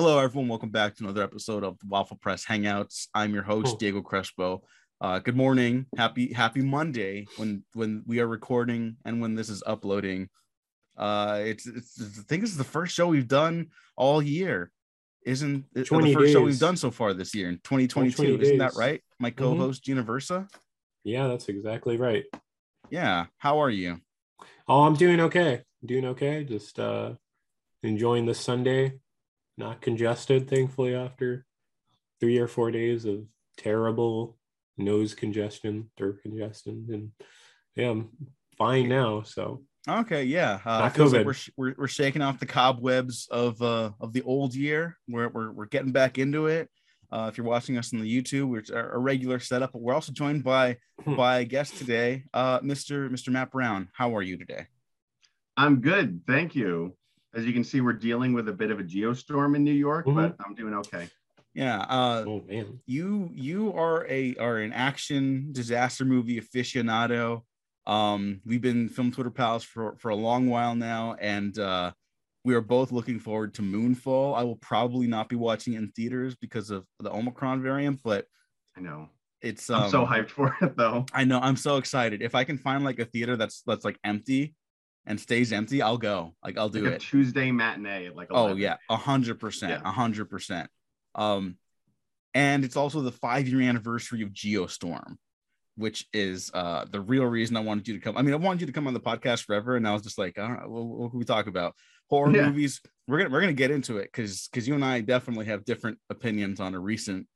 Hello, everyone. Welcome back to another episode of the Waffle Press Hangouts. I'm your host, Oh. Diego Crespo. Uh, good morning, happy happy Monday when when we are recording and when this is uploading. Uh, it's, it's I think this is the first show we've done all year. Isn't it the 20 first show we've done so far this year in 2022? 20 Isn't that right? My co-host Gina Versa. Yeah, that's exactly right. Yeah. How are you? Oh, I'm doing okay. doing okay. Just uh enjoying this Sunday. Not congested, thankfully, after three or four days of terrible nose congestion, throat congestion. And yeah, I'm fine now. So Okay, yeah. Uh, Not feels like we're, we're we're shaking off the cobwebs of uh of the old year. We're we're, we're getting back into it. Uh, if you're watching us on the YouTube, it's our, our regular setup. But we're also joined by Hmm. by a guest today, uh, Mr. Mr. Matt Brown. How are you today? I'm good, thank you. As you can see, we're dealing with a bit of a geostorm in New York, Mhm. but I'm doing okay. Yeah. Uh, oh man. you you are a are an action disaster movie aficionado. Um, we've been Film Twitter pals for for a long while now, and uh, we are both looking forward to Moonfall. I will probably not be watching it in theaters because of the Omicron variant, but I know. it's I'm um, so hyped for it though. I know I'm so excited. If I can find like a theater that's that's like empty and stays empty, I'll go. Like I'll do Like it. Tuesday matinee at like Oh yeah, a hundred percent, a hundred percent. Um, and it's also the five year anniversary of Geostorm, which is uh the real reason I wanted you to come. I mean, I wanted you to come on the podcast forever, and I was just like, all right, what, what can we talk about? Horror Yeah. movies. We're gonna we're gonna get into it because because you and I definitely have different opinions on a recent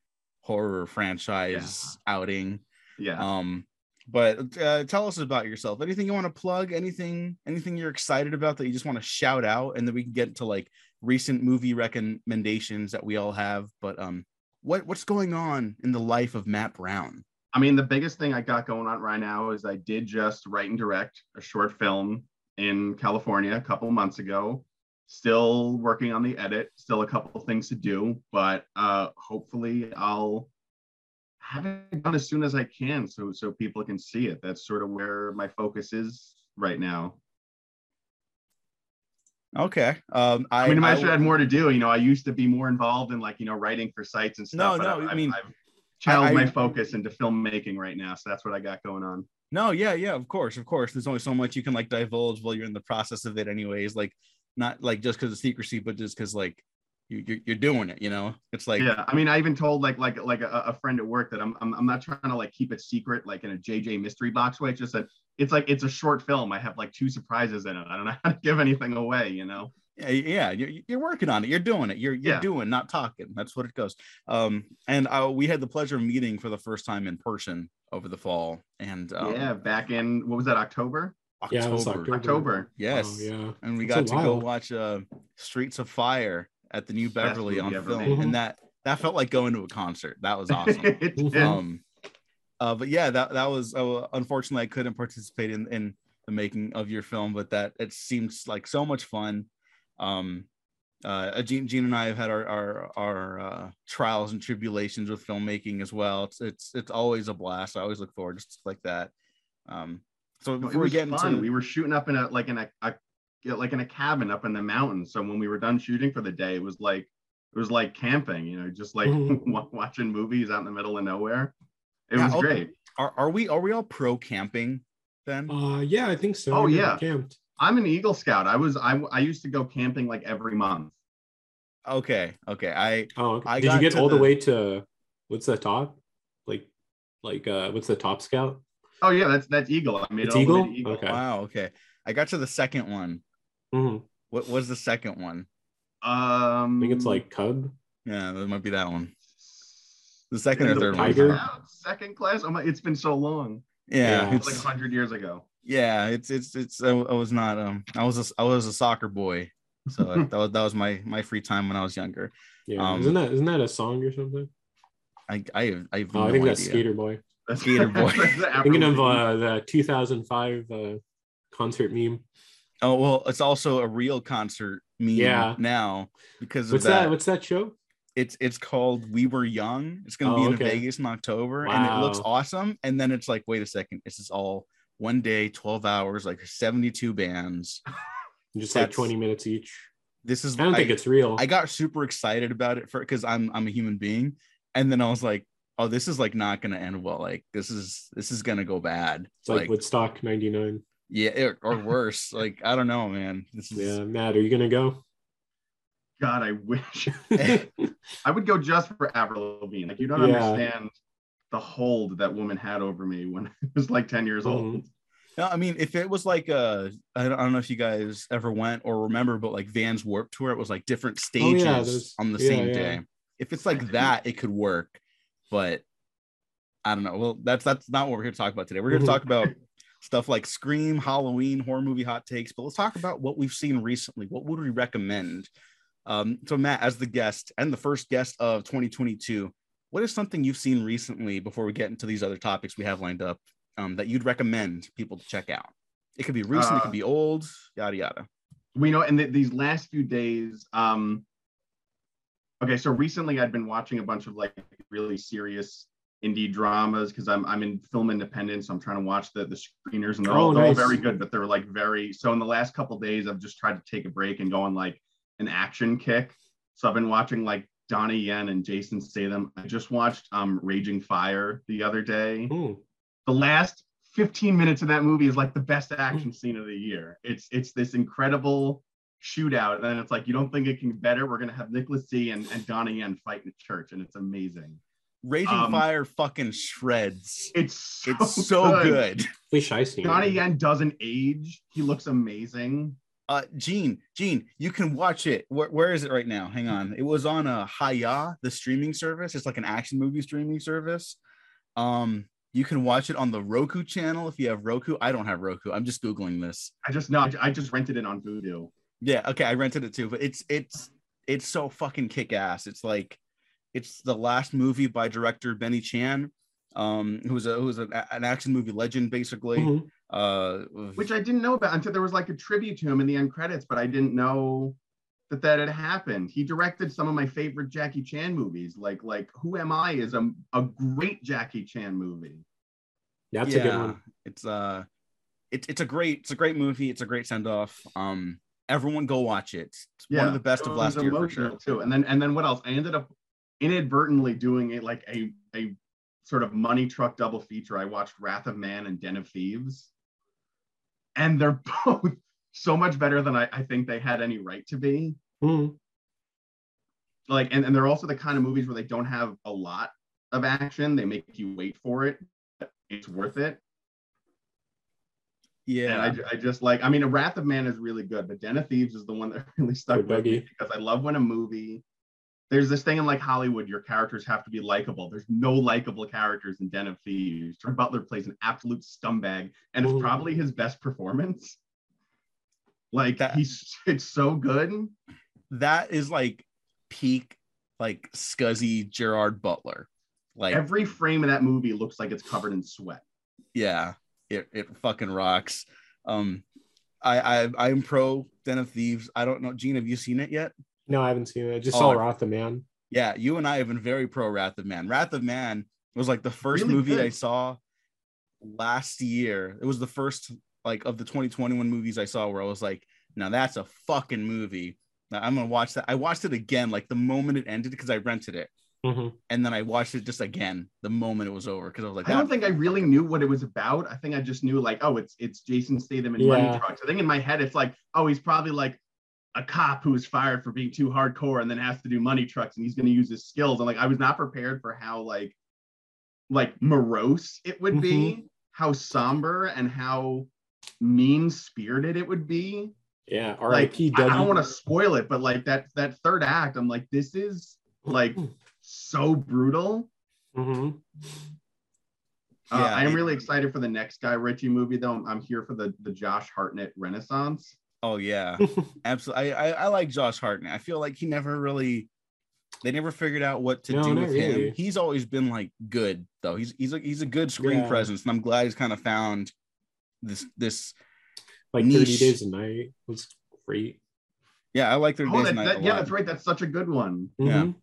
horror franchise outing. Yeah. Um, but uh, tell us about yourself. Anything you want to plug? Anything anything you're excited about that you just want to shout out, and then we can get to like recent movie recommendations that we all have. But um, what what's going on in the life of Matt Brown? I mean, the biggest thing I got going on right now is I did just write and direct a short film in California a couple months ago. Still working on the edit, still a couple things to do, but uh, hopefully I'll have it done as soon as I can so so people can see it. That's sort of where my focus is right now. Okay. Um, I, I, mean, I, I should had more to do. You know, I used to be more involved in like you know writing for sites and stuff. but no, I I've, mean, I've channeled I- my focus into filmmaking right now, so that's what I got going on. No, yeah, yeah, of course, of course. There's only so much you can like divulge while you're in the process of it, anyways. Like, not like just because of secrecy, but just because like you, you're, you're doing it. You know, it's like yeah, I mean, I even told like like like a, a friend at work that I'm, I'm I'm not trying to like keep it secret like in a JJ mystery box way. It's just that it's like it's a short film. I have like two surprises in it. I don't know how to give anything away. You know. yeah, yeah you're, you're working on it you're doing it you're you're Yeah. doing not talking that's what it goes um and uh, we had the pleasure of meeting for the first time in person over the fall and um, yeah, back in what was that October? october, Yeah, October. October. yes Oh, yeah. and we That's got to go watch uh streets of fire at the new beverly on film made. and that that felt like going to a concert that was awesome um uh but yeah that that was uh, unfortunately i couldn't participate in in the making of your film but that it seems like so much fun um uh Gene, Gene and I have had our our, our uh, trials and tribulations with filmmaking as well. It's it's it's always a blast. I always look forward to stuff like that. Um, so before we get into we were shooting up in a like in a, a yeah, like in a cabin up in the mountains. So when we were done shooting for the day, it was like it was like camping, you know, just like Mhm. watching movies out in the middle of nowhere. It Yeah, was I'll- great. are are we are we all pro camping then? Uh yeah, I think so. Oh, I never yeah. Camped. I'm an Eagle Scout. I was I I used to go camping like every month. Okay, okay. I Oh, okay. I did got you get all the... the- way to what's the top? Like, like uh, what's the top scout? Oh yeah, that's that's Eagle. I made It's it all the way Eagle? to Eagle. Okay. wow. Okay, I got to the second one. Mhm. What was the second one? Um I think it's like Cub. Yeah, that might be that one. The second or the third Boy one. Tiger? Second class. Oh my, it's been so long. Yeah, Yeah. It's it's like hundred years ago. yeah, it's it's it's. I, I was not um. I was a, I was a soccer boy, so that was that was my my free time when I was younger. Yeah, Um, isn't that isn't that a song or something? I I have, I have Oh, no I think that's idea. Skater Boy. That's Skater Boy. that's Thinking of uh, the 2005 uh, concert meme. Oh well, it's also a real concert meme Yeah. now because of What's that. that? What's that show? It's it's called We Were Young. It's gonna be Oh, in okay. Vegas in October, and it looks awesome. And then it's like, wait a second, this is all one day, twelve hours, like seventy two bands. Just like 20 minutes each. this is I don't think it's real. I got super excited about it for because I'm I'm a human being, and then I was like, oh, this is like not gonna end well. Like this is this is gonna go bad. it's like, Woodstock '99. Yeah, it- or worse. like I don't know, man. This is Yeah, Matt, are you gonna go? God, I wish I would go just for Avril Lavigne. Like you don't Yeah. understand the hold that woman had over me when I was like 10 years old. Mhm. No, I mean, if it was like uh, I don't, I don't know if you guys ever went or remember, but like Vans Warp Tour, it was like different Oh, stages yeah, on the yeah, same yeah. day. If it's like that, it could work, but I don't know. Well, that's that's not what we're here to talk about today. We're here to Mhm. talk about stuff like Scream, Halloween, horror movie hot takes. But let's talk about what we've seen recently. What would we recommend? Um, so Matt, as the guest and the first guest of 2022, what is something you've seen recently before we get into these other topics we have lined up um, that you'd recommend people to check out? It could be recent, it Uh, could be old, yada yada. we know in the, these last few days um okay so recently i'd been watching a bunch of like really serious indie dramas because i'm i'm in film independence so i'm trying to watch the the screeners and they're, all, Oh, they're all very good but they're like very so in the last couple days i've just tried to take a break and go on like an action kick so i've been watching like donnie yen and jason statham i just watched um raging fire the other day Hmm. the last 15 minutes of that movie is like the best action scene of the year. It's it's this incredible shootout, and then it's like you don't think it can be better. We're gonna have Nicholas Tse and, and Donnie Yen fight in a church, and it's amazing. Raging um, Fire fucking shreds. It's so It's so good. At least I seen Donnie it. Yen doesn't age. He looks amazing. Uh, Gene, Gene, you can watch it. Where, where is it right now? Hang on. It was on a Hi-YAH, the streaming service. It's like an action movie streaming service. Um, you can watch it on the Roku channel if you have Roku. I don't have Roku. I'm just googling this. I just know. I just rented it on Vudu. Yeah, okay, I rented it too, but it's it's it's so fucking kick ass. It's like it's the last movie by director Benny Chan, um, who's a who's an, an action movie legend basically. Mhm. Uh, which I didn't know about until there was like a tribute to him in the end credits, but I didn't know that that had happened. He directed some of my favorite Jackie Chan movies, like like Who Am I is a, a great Jackie Chan movie. That's a good one. It's uh it's it's a great it's a great movie. It's a great send off. Um everyone go watch it. It's one of the best of last year for sure. too. And then and then what else? I ended up inadvertently doing it like a a sort of money truck double feature. I watched Wrath of Man and Den of Thieves, and they're both so much better than I, I think they had any right to be. Mhm. like and, and they're also the kind of movies where they don't have a lot of action they make you wait for it but it's worth it Yeah. and I, I just like i mean a wrath of man is really good but den of thieves is the one that really stuck with me because i love when a movie there's this thing in like hollywood your characters have to be likable there's no likable characters in den of thieves Gerard butler plays an absolute scumbag and it's probably his best performance like That- he's it's so good that is like peak like scuzzy Gerard Butler. Like every frame of that movie looks like it's covered in sweat yeah, it, it fucking rocks. Um I I I'm pro Den of Thieves. I don't know. Gene, have you seen it yet? No, I haven't seen it. I just Oh, saw I- Wrath of Man. Yeah, you and I have been very pro Wrath of Man. Wrath of Man was like the first Really movie good. I saw last year. It was the first like of the 2021 movies I saw where I was like, now that's a fucking movie. I'm gonna watch that. I watched it again like the moment it ended because I rented it, Mhm. and then I watched it just again the moment it was over because I was like, I don't think I really knew what it was about. I think I just knew like, oh, it's it's Jason Statham in Money Yeah. Trucks. I think in my head it's like, oh, he's probably like a cop who's fired for being too hardcore and then has to do money trucks and he's going to use his skills. And like, I was not prepared for how like like morose it would be, how somber and how mean spirited it would be. Yeah. Like, R.I.P. I, I don't want to spoil it, but like that that third act, I'm like, this is like so brutal. Mhm. Uh, Yeah, I am it- really excited for the next Guy Ritchie movie, though. I'm, I'm here for the the Josh Hartnett Renaissance. Oh yeah, absolutely. I, I I like Josh Hartnett. I feel like he never really. They never figured out what to No, do not with him. He's always been like good though. He's he's a he's a good screen Yeah. presence, and I'm glad he's kind of found this this like 30 Days a Night was great. Yeah, I like their Oh, days that, and night that- a yeah, lot. that's right. That's such a good one. Yeah. Mhm.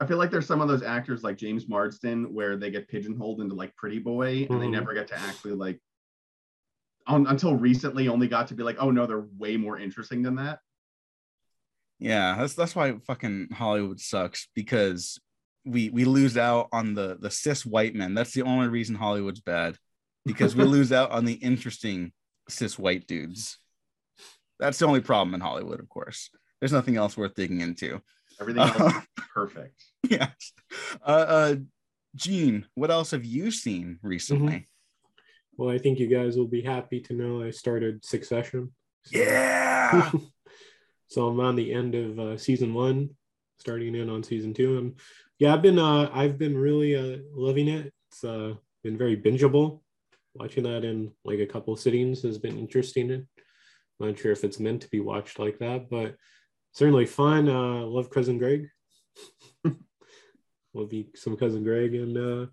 I feel like there's some of those actors like James Marsden where they get pigeonholed into like Pretty Boy and they Mhm. never get to actually like un, until recently only got to be like, oh no, they're way more interesting than that. Yeah, that's that's why fucking Hollywood sucks because we we lose out on the the cis white men. That's the only reason Hollywood's bad because we lose out on the interesting cis white dudes. That's the only problem in Hollywood, of course. There's nothing else worth digging into. Everything else is perfect. Yes. Uh, uh Gene, what else have you seen recently? Well, I think you guys will be happy to know I started Succession. So- Yeah. so I'm on the end of uh, season one, starting in on season two, and yeah, I've been uh, I've been really uh, loving it. It's uh, been very bingeable. Watching that in like a couple sittings has been interesting. I'm not sure if it's meant to be watched like that, but certainly fun. Uh, love cousin Greg. Will be some cousin Greg and uh,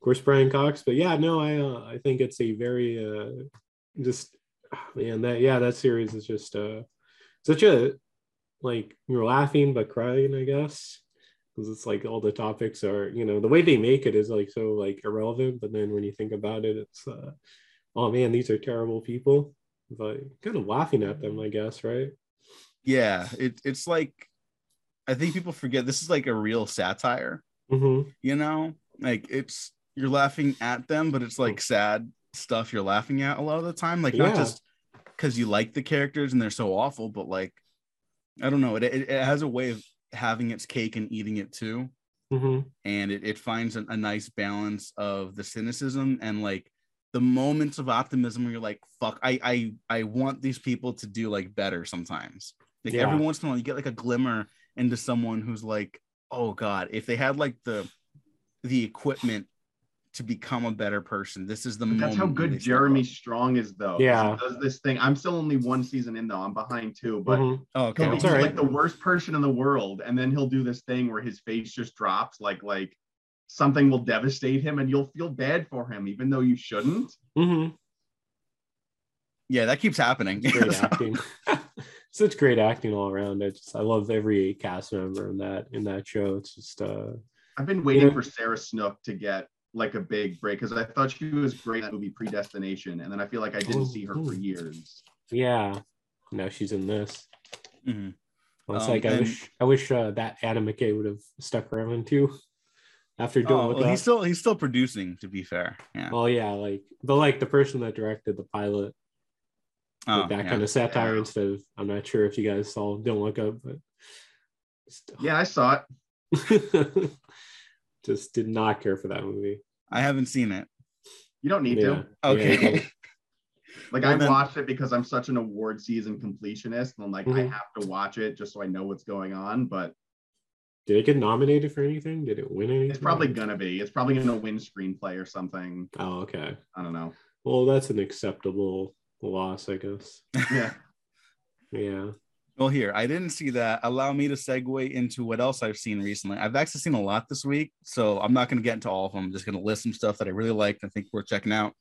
of course Brian Cox. But yeah, no, I uh, I think it's a very uh, just ah, man that yeah that series is just uh such a like you're laughing but crying I guess because it's like all the topics are you know the way they make it is like so like irrelevant but then when you think about it it's uh oh man these are terrible people but kind of laughing at them I guess right yeah. It, it's like I think people forget this is like a real satire, mm-hmm. you know? Like it's you're laughing at them, but it's like sad stuff you're laughing at a lot of the time. Like not Yeah. just because you like the characters and they're so awful, but like I don't know, it, it, it has a way of having its cake and eating it too. Mm-hmm. and it, it finds a, a nice balance of the cynicism and like the moments of optimism where you're like fuck i i i want these people to do like better sometimes like Yeah. every once in a while you get like a glimmer into someone who's like oh god if they had like the the equipment to become a better person this is the But moment that's how good Jeremy up. Strong is, though. Yeah. He does this thing. I'm still only one season in, though. I'm behind too, but Mhm. oh okay he'll be That's all right. like the worst person in the world, and then he'll do this thing where his face just drops, like like something will devastate him, and you'll feel bad for him, even though you shouldn't. Mm-hmm. yeah that keeps happening great acting. Such great acting all around. I just I love every cast member in that in that show. It's just uh I've been waiting Yeah. for Sarah Snook to get like a big break because I thought she was great in that movie Predestination, and then I feel like I didn't see her for Oh. years. yeah. Now she's in this. Mhm. Well, it's Um, like I and- wish I wish uh, that Adam McKay would have stuck around too. After doing Oh, well, that. he's still he's still producing to be fair yeah well, yeah, like but like the person that directed the pilot, Oh, with that yeah. kind of satire Yeah. instead of I'm not sure if you guys saw Don't Look Up, but still. Yeah, I saw it. just did not care for that movie. I haven't seen it You don't need Yeah. to. okay Yeah. Like Well, I then- watched it because I'm such an award season completionist, and I'm like, I Mhm. have to watch it just so I know what's going on. But Did it get nominated for anything? Did it win anything? it's probably gonna be. It's probably gonna win screenplay or something. Oh, okay. I don't know. Well, that's an acceptable loss, I guess. Yeah. Yeah. Well, here, I didn't see that. Allow me to segue into what else I've seen recently. I've actually seen a lot this week, so I'm not going to get into all of them. I'm just going to list some stuff that I really liked and think worth checking out.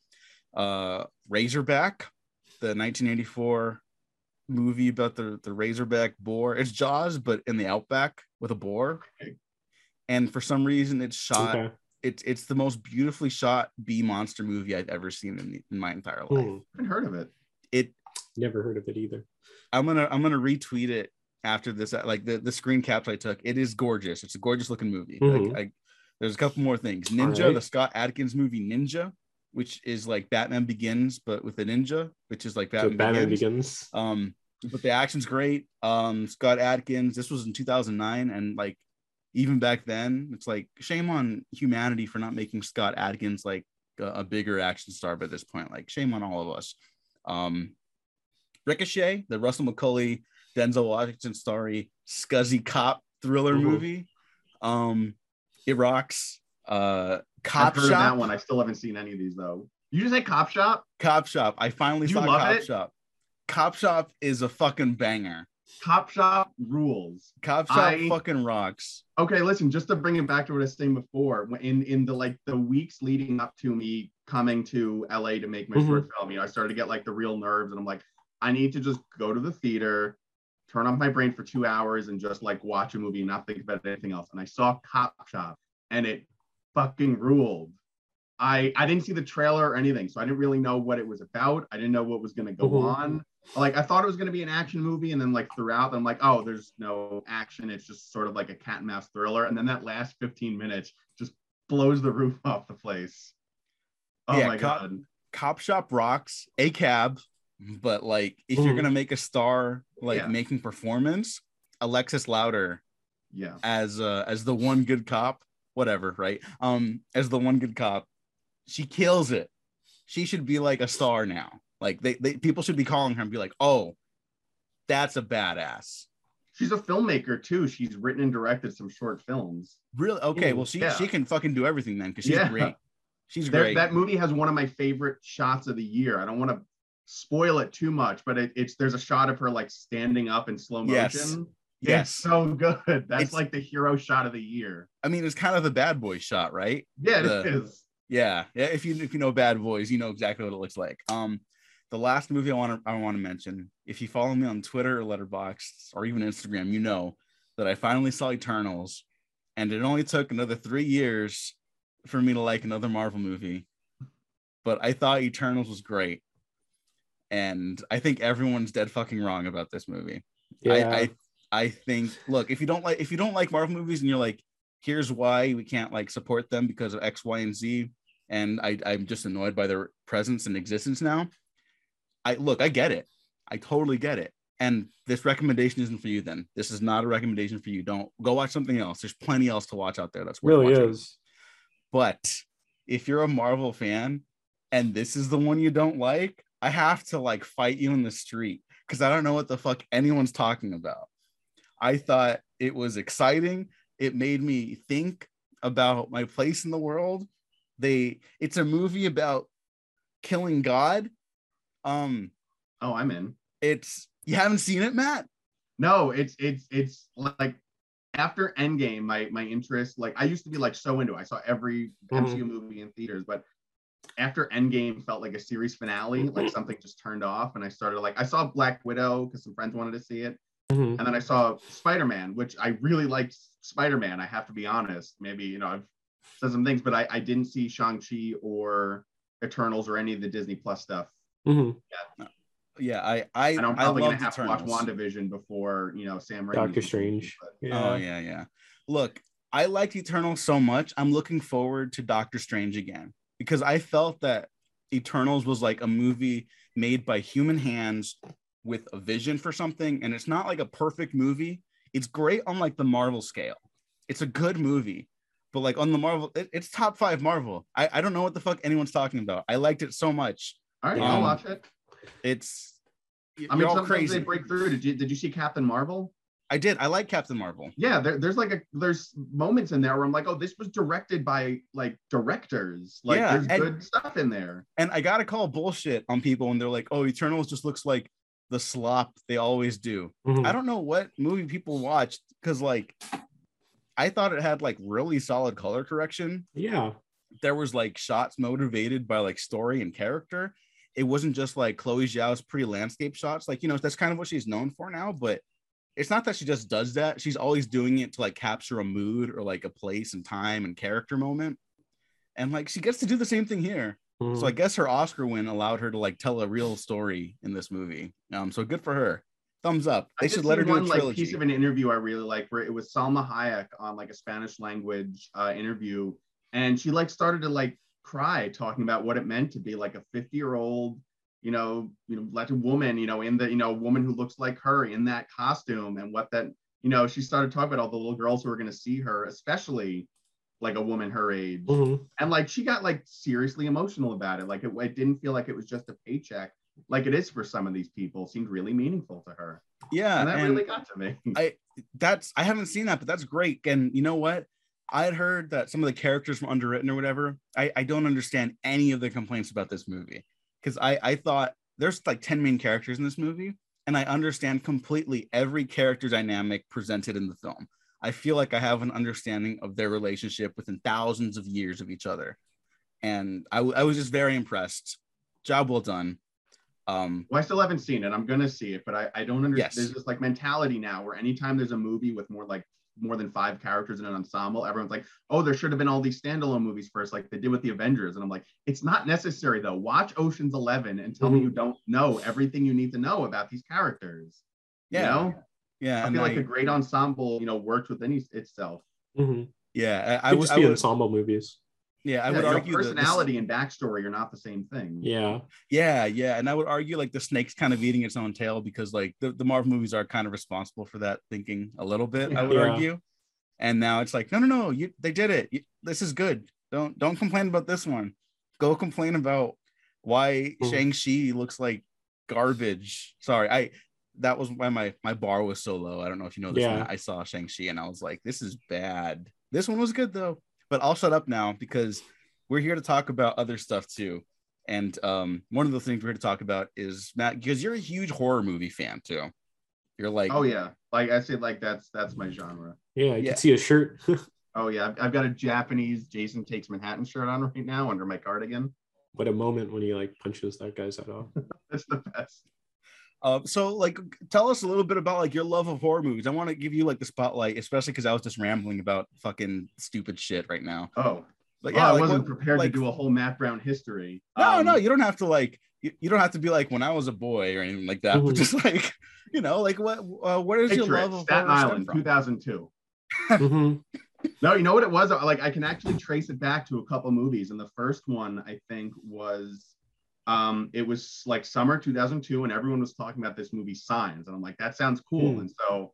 Uh, Razorback, the 1984 movie about the, the Razorback boar. It's Jaws, but in the outback with a boar. And for some reason, it's shot. Okay. It's it's the most beautifully shot bee monster movie I've ever seen in, in my entire life. I haven't heard of it. It Never heard of it either. I'm gonna I'm gonna retweet it after this. Like the the screen caps I took, it is gorgeous. It's a gorgeous looking movie. Mhm. Like, I, there's a couple more things. Ninja, right. the Scott Adkins movie Ninja, which is like Batman Begins, but with a ninja, which is like So Batman, Batman Begins. begins. Um, but the action's great. Um, Scott Adkins. This was in 2009, and like even back then, it's like shame on humanity for not making Scott Adkins like a, a bigger action star by this point. Like shame on all of us. Um, Ricochet, the Russell Mulcahy, Denzel Washington story, scuzzy cop thriller Mhm. movie. Um, it rocks. Uh, Cop I've heard of Shop. that one. I still haven't seen any of these though. You just say Cop Shop? Cop Shop. I finally You saw Cop it? Shop. Cop Shop is a fucking banger. Cop Shop rules. Cop Shop I- fucking rocks. Okay, listen, just to bring it back to what I was saying before, in in the like the weeks leading up to me coming to LA to make my Mhm. short film, you know, I started to get like the real nerves, and I'm like, I need to just go to the theater, turn off my brain for two hours, and just like watch a movie and not think about anything else. And I saw Cop Shop, and it fucking ruled. I I didn't see the trailer or anything, so I didn't really know what it was about. I didn't know what was going to go Mhm. on. Like I thought it was going to be an action movie, and then like throughout, I'm like, oh, there's no action. It's just sort of like a cat and mouse thriller. And then that last 15 minutes just blows the roof off the place. Oh Yeah, my co- god. Cop Shop rocks a cab, but like if you're Mhm. gonna make a star like Yeah. making performance, Alexis Louder Yeah. as uh as the one good cop, whatever, right? Um, as the one good cop, she kills it. She should be like a star now. Like they, they people should be calling her and be like, oh, that's a badass. She's a filmmaker too. She's written and directed some short films. Really? Okay, Ooh, well she yeah. she can fucking do everything then because she's Yeah. great. She's great. that movie has one of my favorite shots of the year. I don't want to spoil it too much, but it, it's there's a shot of her like standing up in slow motion. Yes. It's yes. so good. That's It's- like the hero shot of the year. I mean, it's kind of the bad boy shot, right? Yeah, it The- is. Yeah, yeah. If you if you know Bad Boys, you know exactly what it looks like. Um, the last movie I want to I want to mention. If you follow me on Twitter or Letterboxd or even Instagram, you know that I finally saw Eternals, and it only took another three years for me to like another Marvel movie. But I thought Eternals was great, and I think everyone's dead fucking wrong about this movie. Yeah. I, I I think look if you don't like if you don't like Marvel movies and you're like here's why we can't like support them because of X Y and Z and I I'm just annoyed by their presence and existence now. I look I get it I totally get it and this recommendation isn't for you then this is not a recommendation for you don't go watch something else there's plenty else to watch out there that's worth really watching. is. But if you're a Marvel fan and this is the one you don't like, I have to like fight you in the street because I don't know what the fuck anyone's talking about. I thought it was exciting. It made me think about my place in the world. They it's a movie about killing God. Um Oh, I'm in. it's you haven't seen it, Matt? No, it's it's it's like after Endgame, my my interest, like I used to be like so into it. I saw every. MCU movie in theaters, but after Endgame felt like a series finale, like something just turned off, and I started like I saw Black Widow because some friends wanted to see it, Mhm. and then I saw Spider Man, which I really liked. Spider Man, I have to be honest. Maybe you know I've said some things, but I I didn't see Shang Chi or Eternals or any of the Disney Plus stuff. Mhm. Yeah, I I And I'm I probably gonna have Eternals. to watch WandaVision before you know Sam Raimi. Doctor Strange. But- Yeah. Oh yeah, yeah. Look, I liked Eternal so much. I'm looking forward to Doctor Strange again because I felt that Eternals was like a movie made by human hands with a vision for something, and it's not like a perfect movie. It's great on like the Marvel scale. It's a good movie, but like on the Marvel, it- it's top five Marvel. I, I don't know what the fuck anyone's talking about. I liked it so much. All right, Um, I'll watch it. It's I mean, all crazy. they break through. Did you did you see Captain Marvel? I did. I like Captain Marvel. Yeah, there, there's like a there's moments in there where I'm like, oh, this was directed by like directors. Like Yeah, there's and- good stuff in there. And I gotta call bullshit on people when they're like, "Oh, Eternals just looks like the slop they always do." Mhm. I don't know what movie people watched because, like, I thought it had like really solid color correction. Yeah. There was like shots motivated by like story and character. It wasn't just like Chloe Zhao's pretty landscape shots. Like, you know, that's kind of what she's known for now. But it's not that she just does that. She's always doing it to like capture a mood or like a place and time and character moment. And like she gets to do the same thing here. Mhm. So I guess her Oscar win allowed her to like tell a real story in this movie. Um, so good for her. Thumbs up. They I should let her see do a one like piece of an interview I really like where it was Salma Hayek on like a Spanish language uh, interview, and she like started to like cry talking about what it meant to be like a 50 year old you know you know Latin woman you know in the you know woman who looks like her in that costume and what that you know she started talking about all the little girls who were going to see her especially like a woman her age Mhm. and like she got like seriously emotional about it like it, it didn't feel like it was just a paycheck like it is for some of these people seemed really meaningful to her yeah, and that and really got to me I that's I haven't seen that, but that's great. And you know what? I had heard that some of the characters were underwritten or whatever. I, I don't understand any of the complaints about this movie because I, I thought there's like 10 main characters in this movie, and I understand completely every character dynamic presented in the film. I feel like I have an understanding of their relationship within thousands of years of each other. And I, I was just very impressed. Job well done. Um, Well, I still haven't seen it. I'm gonna see it, but I, I don't understand. Yes. There's this like mentality now where anytime there's a movie with more like more than five characters in an ensemble, everyone's like, oh, there should have been all these standalone movies first, like they did with the Avengers. And I'm like, it's not necessary though. Watch Ocean's Eleven and tell me Mhm. you don't know everything you need to know about these characters. Yeah. You know? Yeah. I feel like I- a great ensemble, you know, worked within its- itself. Mhm. yeah. I, I would, just I be would ensemble movies. Yeah, I Yeah, would you argue that this- personality and backstory are not the same thing. Yeah. Yeah, yeah, and I would argue like the snake's kind of eating its own tail because like the, the Marvel movies are kind of responsible for that thinking a little bit. I would Yeah. argue, and now it's like no, no, no, you they did it. You, this is good. Don't don't complain about this one. Go complain about why Mhm. Shang Chi looks like garbage. Sorry, I that was why my my bar was so low. I don't know if you know this. Yeah. Matt. I saw Shang Chi and I was like, this is bad. This one was good though, but I'll shut up now because we're here to talk about other stuff too. And um, one of the things we're here to talk about is Matt, because you're a huge horror movie fan too. You're like, Oh yeah, like I said, like that's that's my genre. Yeah. you Yeah. can see a shirt. Oh yeah, I've, I've got a Japanese Jason Takes Manhattan shirt on right now under my cardigan. what a moment when he like punches that guy's head off. That's the best. Uh, so like tell us a little bit about like your love of horror movies. I want to give you like the spotlight, especially because I was just rambling about fucking stupid shit right now. Oh, But well, yeah, I like, wasn't what- prepared like- to do a whole Matt Brown history. No, Um, no, you don't have to like you, you don't have to be like when I was a boy or anything like that. But just like you know, like what uh, where does your love it, of Staten horror stem Island, from? 2002. Mhm. No, you know what it was? Like I can actually trace it back to a couple movies, and the first one I think was, um, it was like summer 2002, and everyone was talking about this movie Signs, and I'm like, that sounds cool. Hmm. And so,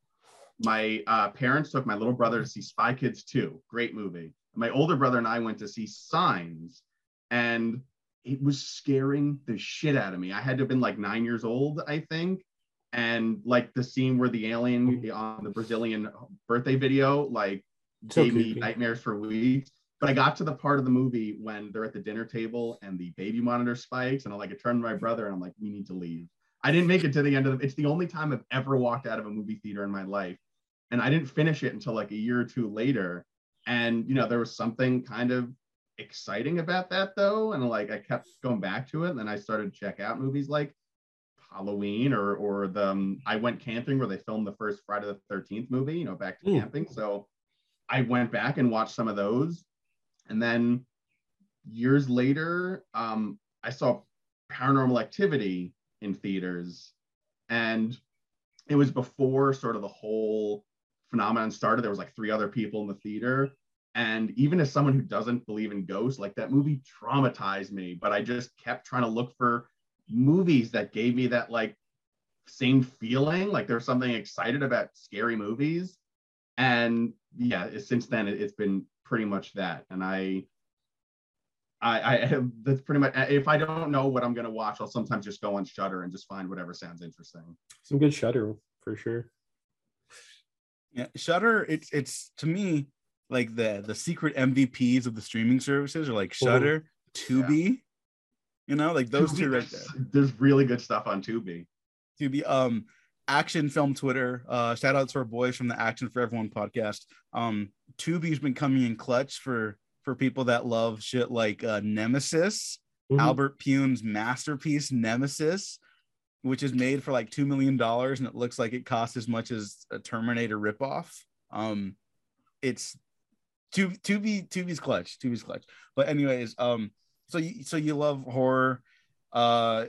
my uh, parents took my little brother to see Spy Kids 2, great movie. My older brother and I went to see Signs, and it was scaring the shit out of me. I had to have been like nine years old, I think. And like the scene where the alien on the Brazilian birthday video, like So gave me nightmares for weeks. But I got to the part of the movie when they're at the dinner table and the baby monitor spikes, and I like I turned to my brother and I'm like, we need to leave. I didn't make it to the end of the. It's the only time I've ever walked out of a movie theater in my life, and I didn't finish it until like a year or two later. And you know, there was something kind of exciting about that though, and like I kept going back to it. And then I started to check out movies like Halloween or or the um, I went camping where they filmed the first Friday the Thirteenth movie. You know, back to Mm. camping. So I went back and watched some of those, and then years later, um, I saw Paranormal Activity in theaters, and it was before sort of the whole phenomenon started. There was like three other people in the theater, and even as someone who doesn't believe in ghosts, like that movie traumatized me. But I just kept trying to look for movies that gave me that like same feeling, like there's something excited about scary movies. And yeah, since then it's been pretty much that. And I, I, I that's pretty much. If I don't know what I'm gonna watch, I'll sometimes just go on Shudder and just find whatever sounds interesting. Some good shudder for sure. Yeah, Shudder. It's it's to me like the the secret MVPs of the streaming services are like Shudder, Tubi. You know, like those two right there. There's- There's really good stuff on Tubi. Tubi. Um, Action Film Twitter. Uh, shout out to our boys from the Action for Everyone podcast. Um, Tubi's been coming in clutch for for people that love shit like uh, Nemesis, Mhm. Albert Pyun's masterpiece Nemesis, which is made for like two million dollars, and it looks like it costs as much as a Terminator ripoff. Um, it's Tubi Tubi's clutch, Tubi's clutch. But anyways, um, so you so you love horror. Uh,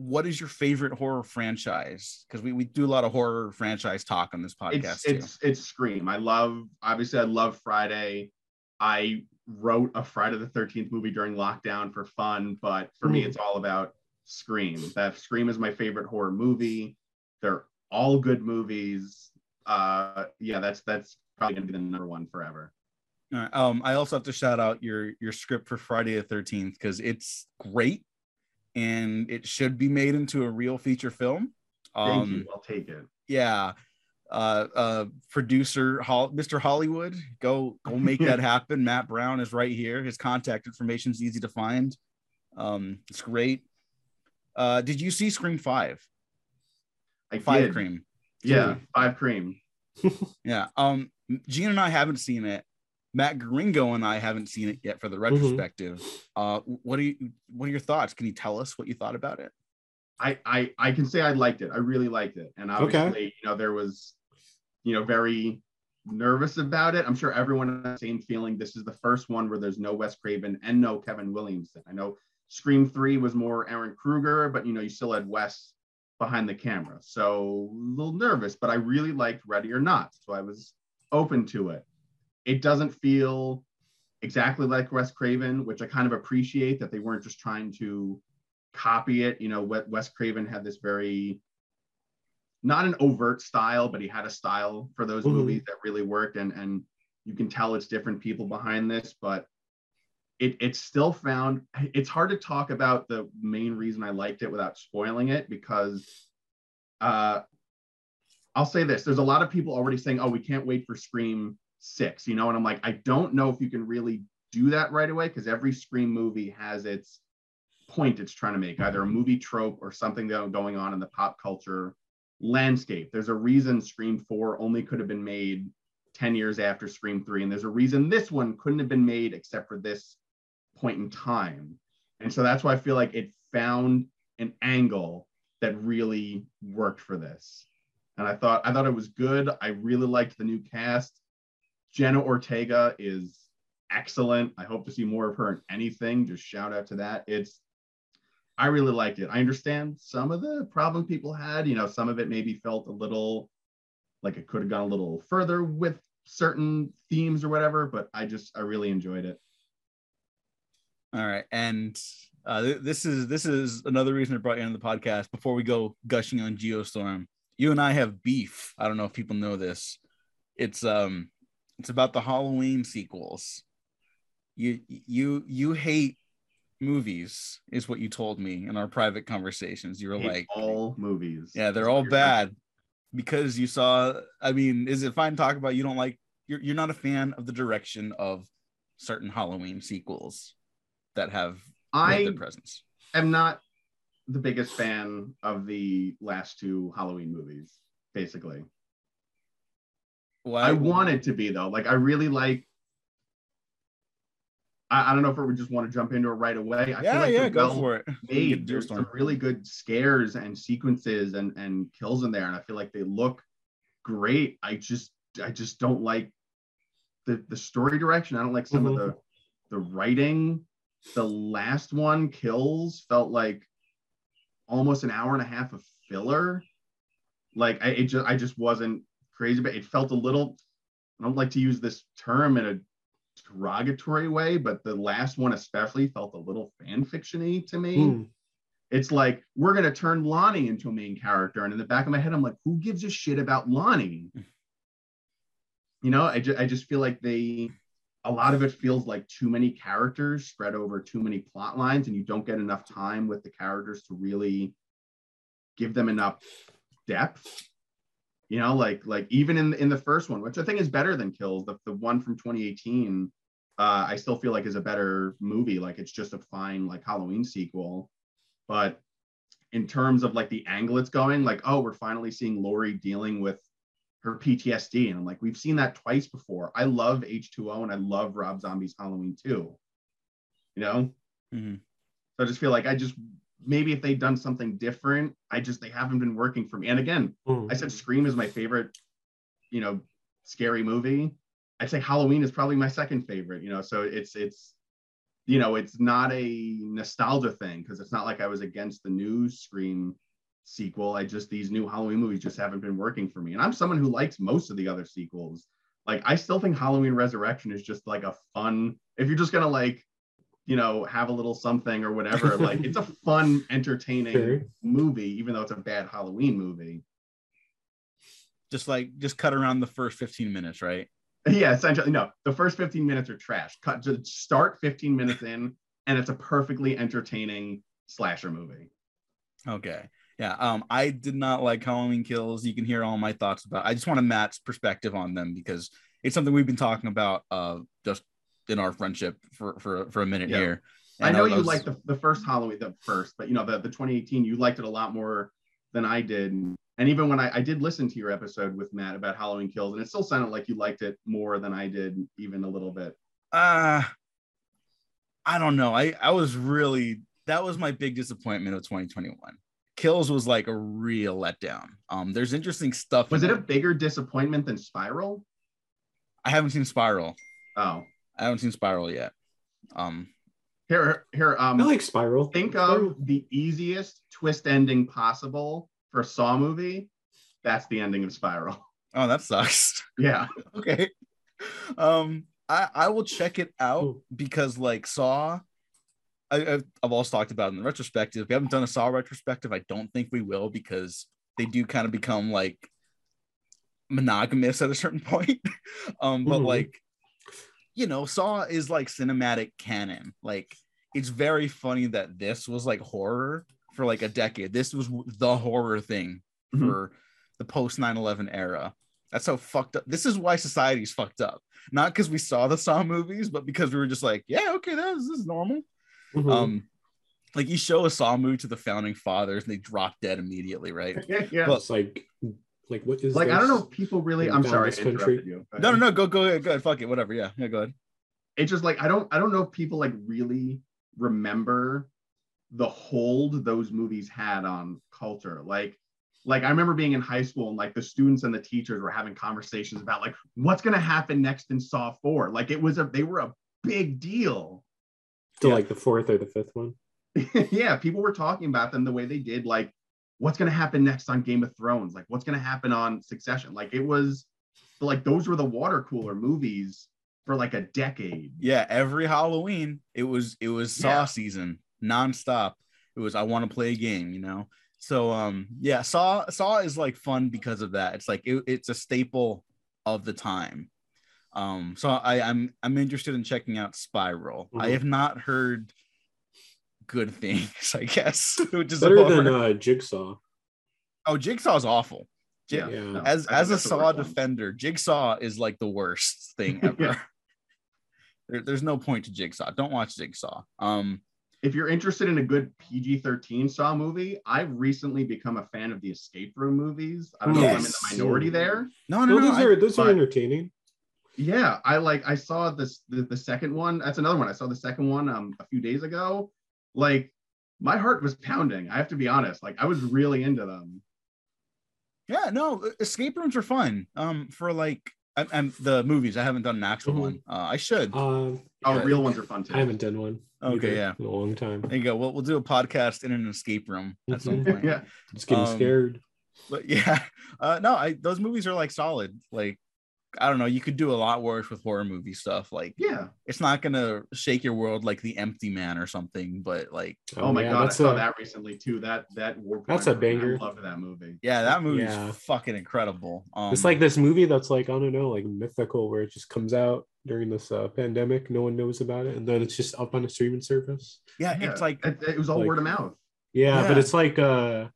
what is your favorite horror franchise? Because we, we do a lot of horror franchise talk on this podcast it's too. it's it's Scream. I love obviously I love Friday. I wrote a Friday the 13th movie during lockdown for fun, but for me Mm. it's all about Scream. That Scream is my favorite horror movie. They're all good movies. Uh yeah, that's that's probably gonna be the number one forever. All right. Um, I also have to shout out your your script for Friday the Thirteenth because it's great, and it should be made into a real feature film. Thank Um, you. I'll take it. yeah, uh, uh, producer Hol- Mr. Hollywood, go go make that happen. Matt Brown is right here. His contact information is easy to find. Um, it's great. Uh, did you see Scream Five? I Five did. Cream. Yeah, five cream. Yeah. Um, Gene and I haven't seen it. Matt Gringo and I haven't seen it yet for the retrospective. Uh, what do you? What are your thoughts? Can you tell us what you thought about it? I, I I can say I liked it. I really liked it. And obviously, you know, there was, you know, very nervous about it. I'm sure everyone has the same feeling. This is the first one where there's no Wes Craven and no Kevin Williamson. I know Scream 3 was more Ehren Kruger, but you know, you still had Wes behind the camera. So a little nervous, but I really liked Ready or Not. So I was open to it. It doesn't feel exactly like Wes Craven, which I kind of appreciate that they weren't just trying to copy it. You know, Wes Craven had this very not an overt style, but he had a style for those mm-hmm. movies that really worked. And and you can tell it's different people behind this, but it it's still found it's hard to talk about the main reason I liked it without spoiling it because uh I'll say this there's a lot of people already saying, oh, we can't wait for Scream six, you know, and I'm like, I don't know if you can really do that right away because every Scream movie has its point it's trying to make, either a movie trope or something going on in the pop culture landscape. There's a reason Scream 4 only could have been made 10 years after Scream 3. And there's a reason this one couldn't have been made except for this point in time. And so that's why I feel like it found an angle that really worked for this. And I thought I thought it was good. I really liked the new cast. Jenna Ortega is excellent. I hope to see more of her in anything. Just shout out to that. It's I really liked it. I understand some of the problem people had. You know, some of it maybe felt a little like it could have gone a little further with certain themes or whatever, but I just I really enjoyed it. All right, and uh, th- this is this is another reason I brought you on the podcast. Before we go gushing on Geostorm, you and I have beef. I don't know if people know this. It's um, it's about the Halloween sequels. You you you hate movies is what you told me in our private conversations. You were like all movies. Yeah, they're all bad because you saw. I mean, is it fine to talk about? You don't like. You're you're not a fan of the direction of certain Halloween sequels that have I their presence. I'm not the biggest fan of the last two Halloween movies. Basically, Why? I it to be though. Like I really like I, I, don't know if we just want to jump into it right away. I yeah, feel like yeah, go well for it. Made. There's some really good scares and sequences and and kills in there, and I feel like they look great. I just I just don't like the the story direction. I don't like some mm-hmm. of the the writing. The last one kills felt like almost an hour and a half of filler. Like I it just I just wasn't crazy, but it felt a little. I don't like to use this term in a derogatory way, but the last one especially felt a little fan fictiony to me. Mm. It's like we're gonna turn Lonnie into a main character, and in the back of my head, I'm like, who gives a shit about Lonnie? You know, I just I just feel like they a lot of it feels like too many characters spread over too many plot lines, and you don't get enough time with the characters to really give them enough depth you know like like even in in the first one which i think is better than kills the, the one from 2018 uh i still feel like is a better movie like it's just a fine like halloween sequel. But in terms of like the angle it's going like oh we're finally seeing laurie dealing with her ptsd and i'm like we've seen that twice before. I love h2o and i love rob zombie's halloween too you know? Mm-hmm. so i just feel like i just maybe if they'd done something different, I just they haven't been working for me. And again, mm. I said Scream is my favorite, you know, scary movie. I'd say Halloween is probably my second favorite, you know. So it's it's you know, it's not a nostalgia thing because it's not like I was against the new Scream sequel. I just these new Halloween movies just haven't been working for me. And I'm someone who likes most of the other sequels. Like I still think Halloween Resurrection is just like a fun if you're just gonna like you know, have a little something or whatever. like it's a fun, entertaining sure. movie, even though it's a bad Halloween movie. Just like just cut around the first 15 minutes, right? Yeah, essentially. No, the first 15 minutes are trash. Cut to start 15 minutes in, and it's a perfectly entertaining slasher movie. Okay. Yeah. Um, I did not like Halloween Kills. You can hear all my thoughts about. I just want to Matt's perspective on them because it's something we've been talking about uh just in our friendship for for, for a minute yeah. here. And I know I was, you liked the, the first Halloween, the first, but you know, the, the 2018, you liked it a lot more than I did. And even when I, I did listen to your episode with Matt about Halloween Kills, and it still sounded like you liked it more than I did, even a little bit. Uh I don't know. I I was really that was my big disappointment of 2021. Kills was like a real letdown. Um, there's interesting stuff. Was it a bigger disappointment than Spiral? I haven't seen Spiral. Oh, I haven't seen Spiral yet. Um, here, here. Um, I like Spiral. think Spiral. of the easiest twist ending possible for a Saw movie. That's the ending of Spiral. oh, that sucks. Yeah. okay. Um, I I will check it out Ooh. because like Saw, I, I've, I've also talked about in the retrospective. We haven't done a Saw retrospective. I don't think we will because they do kind of become like monogamous at a certain point. um, but Mhm. like, you know, Saw is like cinematic canon. Like, it's very funny that this was like horror for like a decade. This was the horror thing Mhm. for the post 9-11 era. That's how fucked up. This is why society's fucked up. Not because we saw the Saw movies, but because we were just like, yeah, okay, that is, this is normal. Mhm. Um, like you show a Saw movie to the founding fathers and they drop dead immediately, right? yeah. Well, it's like, like what is like I don't know if people really. I'm sorry, this I country? interrupted you. No, no, no, go, go ahead, go ahead, fuck it, whatever. Yeah, yeah, go ahead. It's just like I don't. I don't know if people like really remember the hold those movies had on culture. Like, like I remember being in high school and like the students and the teachers were having conversations about like what's gonna happen next in Saw Four. Like it was a. They were a big deal. to yeah. like the fourth or the fifth one. yeah, people were talking about them the way they did. Like, what's going to happen next on Game of Thrones? Like, what's going to happen on Succession? Like, it was like those were the water cooler movies for like a decade. Yeah, every Halloween it was it was Saw Yeah. season nonstop. It was I want to play a game, you know. So um yeah, Saw Saw is like fun because of that. It's like it, it's a staple of the time. Um, so I I'm I'm interested in checking out Spiral. I Mhm. have not heard good things, I guess, which is Better bummer. than uh, Jigsaw. oh, Jigsaw's awful. Jig- Yeah. Yeah. as I as a saw worst one. defender jigsaw is like the worst thing ever Yeah. there, there's no point to jigsaw don't watch jigsaw um If you're interested in a good PG-13 Saw movie, I've recently become a fan of the escape room movies. I don't know if I'm in the minority there. no no No, no those I- are those are entertaining. Yeah, I like I saw this the, the second one. That's another one. I saw the second one um a few days ago. Like my heart was pounding. I have to be honest. Like I was really into them. yeah no escape rooms are fun um for like I, I'm the movies i haven't done an actual Mhm. one uh i should Um, Oh, Yeah. real ones are fun too. I haven't done one. Okay, yeah. in a long time. there you go we'll, we'll do a podcast in an escape room at some Mhm. point yeah. Just getting Um, scared. but yeah uh no i those movies are like solid like i don't know you could do a lot worse with horror movie stuff like Yeah. it's not gonna shake your world like the empty man or something but like Oh, my yeah, god, I saw a- that recently too. That that war. That's a Primer, banger. I loved that movie. yeah that movie Yeah. is fucking incredible um It's like this movie that's like I don't know, like mythical, where it just comes out during this uh, pandemic. No one knows about it, and then it's just up on a streaming service. yeah, Yeah, it's like it, it was all like- word of mouth. Yeah, but it's like uh,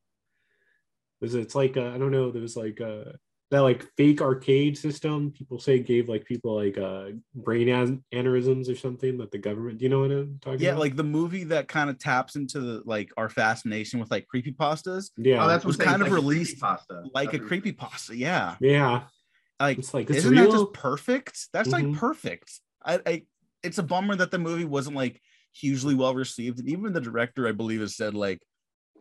was it, it's like uh, I don't know. There was like uh that like fake arcade system. People say gave like people like uh brain an- aneurysms or something that the government. Do you know what I'm talking yeah about? like the movie that kind of taps into the like our fascination with like creepy pastas yeah, oh, that's was what kind of released pasta. like a creepy pasta yeah yeah. like It's like isn't that just perfect that's Mhm. like perfect I, I it's a bummer that the movie wasn't like hugely well received and even the director i believe has said like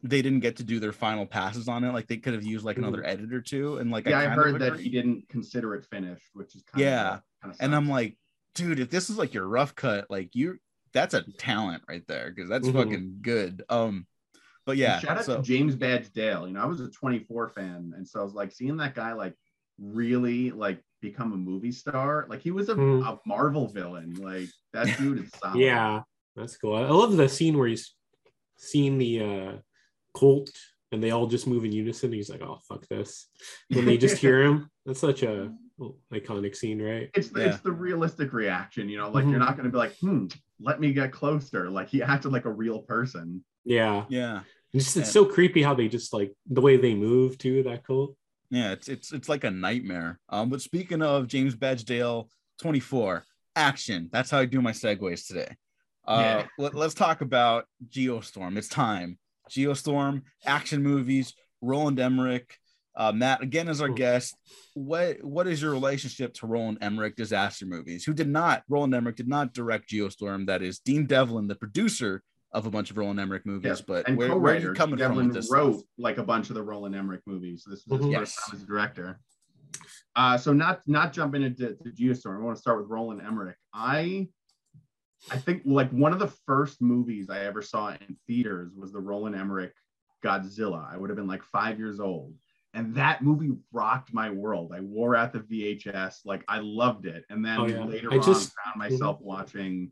they didn't get to do their final passes on it like they could have used like another edit or two and like Yeah, I, kind heard of that agree. he didn't consider it finished, which is kind Yeah, of kind of and i'm like dude if this is like your rough cut like you that's a talent right there because that's fucking good um but yeah shout out to James Badge Dale. You know, I was a 24 fan, and so I was like seeing that guy like really like become a movie star. Like he was a, Hmm. a Marvel villain. Like that dude is solid. Yeah, that's cool. I I love the scene where he's seen the uh Colt and they all just move in unison. He's like, "Oh fuck this!" When they just hear him, that's such a iconic scene, right? It's the, Yeah. it's the realistic reaction. You know, like Mhm. you're not gonna be like, hmm, let me get closer. Like he acted like a real person. Yeah, yeah it's, just, it's Yeah. so creepy how they just like the way they move too. That Colt. Yeah, it's it's it's like a nightmare. Um, but speaking of James Badge Dale, 24 action. That's how I do my segues today. Uh, let, us talk about Geostorm. It's time. Geostorm action movies. Roland Emmerich. Uh, Matt again as our guest. What what is your relationship to Roland Emmerich disaster movies? Who did not Roland Emmerich did not direct Geostorm. That is Dean Devlin, the producer of a bunch of Roland Emmerich movies. Yeah, But and where, where are you coming from Devlin with this? wrote stuff? like a bunch of the Roland Emmerich movies. This was his Mhm. first time as a director. Uh, so not not jumping into to Geostorm. I want to start with Roland Emmerich. I I think like one of the first movies I ever saw in theaters was the Roland Emmerich Godzilla. I would have been like five years old. And that movie rocked my world. I wore out the VHS, like I loved it. And then Oh, yeah. later I on, just- found myself mhm. watching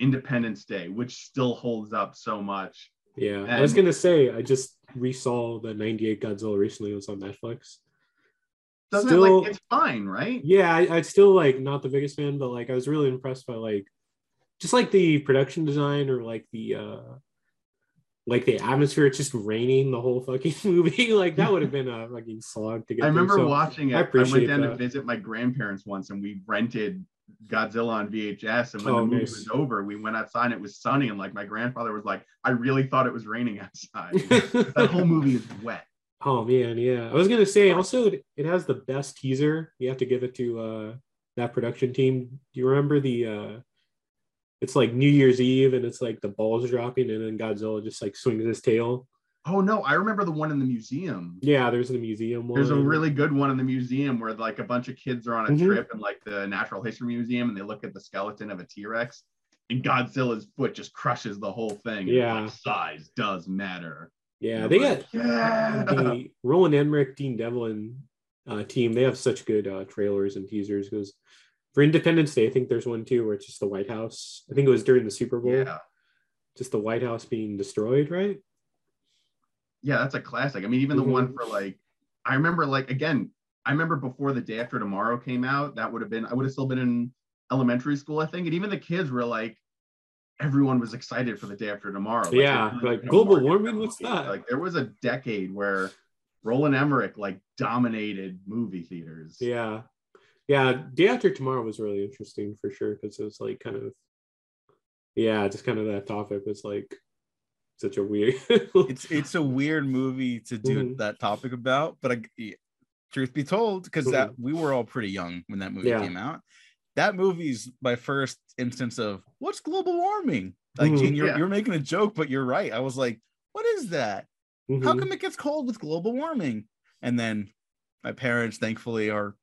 Independence Day, which still holds up so much. Yeah, I was gonna say I just resaw the '98 Godzilla recently. It was on Netflix. Doesn't Still- it like it's fine, right? Yeah, I, I'd still like not the biggest fan, but like I was really impressed by like just like the production design or like the uh like the atmosphere. It's just raining the whole fucking movie. like that would have been a fucking slog to get. I through. remember So, watching it. I I, went down to visit my grandparents once, and we rented Godzilla on VHS. And when Oh, the movie nice. was over, we went outside. and It was sunny, and like my grandfather was like, "I really thought it was raining outside." that whole movie is wet. Oh man, yeah. I was gonna say also it it has the best teaser. You have to give it to uh that production team. Do you remember the uh it's like New Year's Eve and it's like the balls dropping and then Godzilla just like swings his tail. Oh no, I remember the one in the museum. Yeah, there's the museum one. There's a really good one in the museum where like a bunch of kids are on a Mhm. trip in like the Natural History Museum, and they look at the skeleton of a T Rex, and Godzilla's foot just crushes the whole thing. Yeah. like, size does matter. Yeah, You're they like, got yeah. the Roland Emmerich, Dean Devlin uh, team. They have such good uh, trailers and teasers. Because for Independence Day, I think there's one too where it's just the White House. I think it was during the Super Bowl. yeah. Just the White House being destroyed, right? yeah, that's a classic. I mean, even the Mhm. one for like, I remember like again, I remember before the day after tomorrow came out, that would have been I would have still been in elementary school, I think, and even the kids were like, everyone was excited for the day after tomorrow. Like, Yeah, really like, global warming, what's that? Like there was a decade where Roland Emmerich like dominated movie theaters. Yeah. Yeah. Day After Tomorrow was really interesting for sure because it was like kind of, yeah, just kind of that topic was like such a weird. it's it's a weird movie to do Mhm. that topic about but I, truth be told because that we were all pretty young when that movie Yeah. came out that movie's my first instance of what's global warming like Mhm. Gene, you're, Yeah. you're making a joke but you're right i was like what is that how Mhm. come it gets cold with global warming and then my parents thankfully are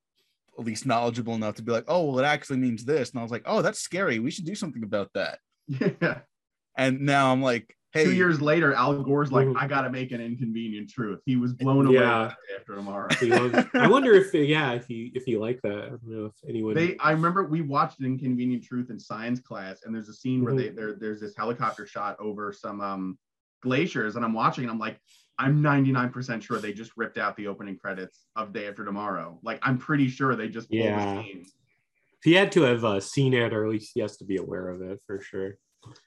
at least knowledgeable enough to be like oh well it actually means this and i was like oh that's scary we should do something about that Yeah. and now i'm like hey Two years later, Al Gore's like, Mhm. I gotta make an inconvenient truth. He was blown away Yeah. by after tomorrow. He was- I wonder if, yeah, if he if he liked that. I don't know if anyone. They, I remember we watched Inconvenient Truth in science class, and there's a scene where Mhm. they there, there's this helicopter shot over some um, glaciers, and I'm watching, and I'm like, I'm 99% sure they just ripped out the opening credits of Day After Tomorrow. Like, I'm pretty sure they just pulled Yeah. the scene. he had to have uh, seen it, or at least he has to be aware of it for sure.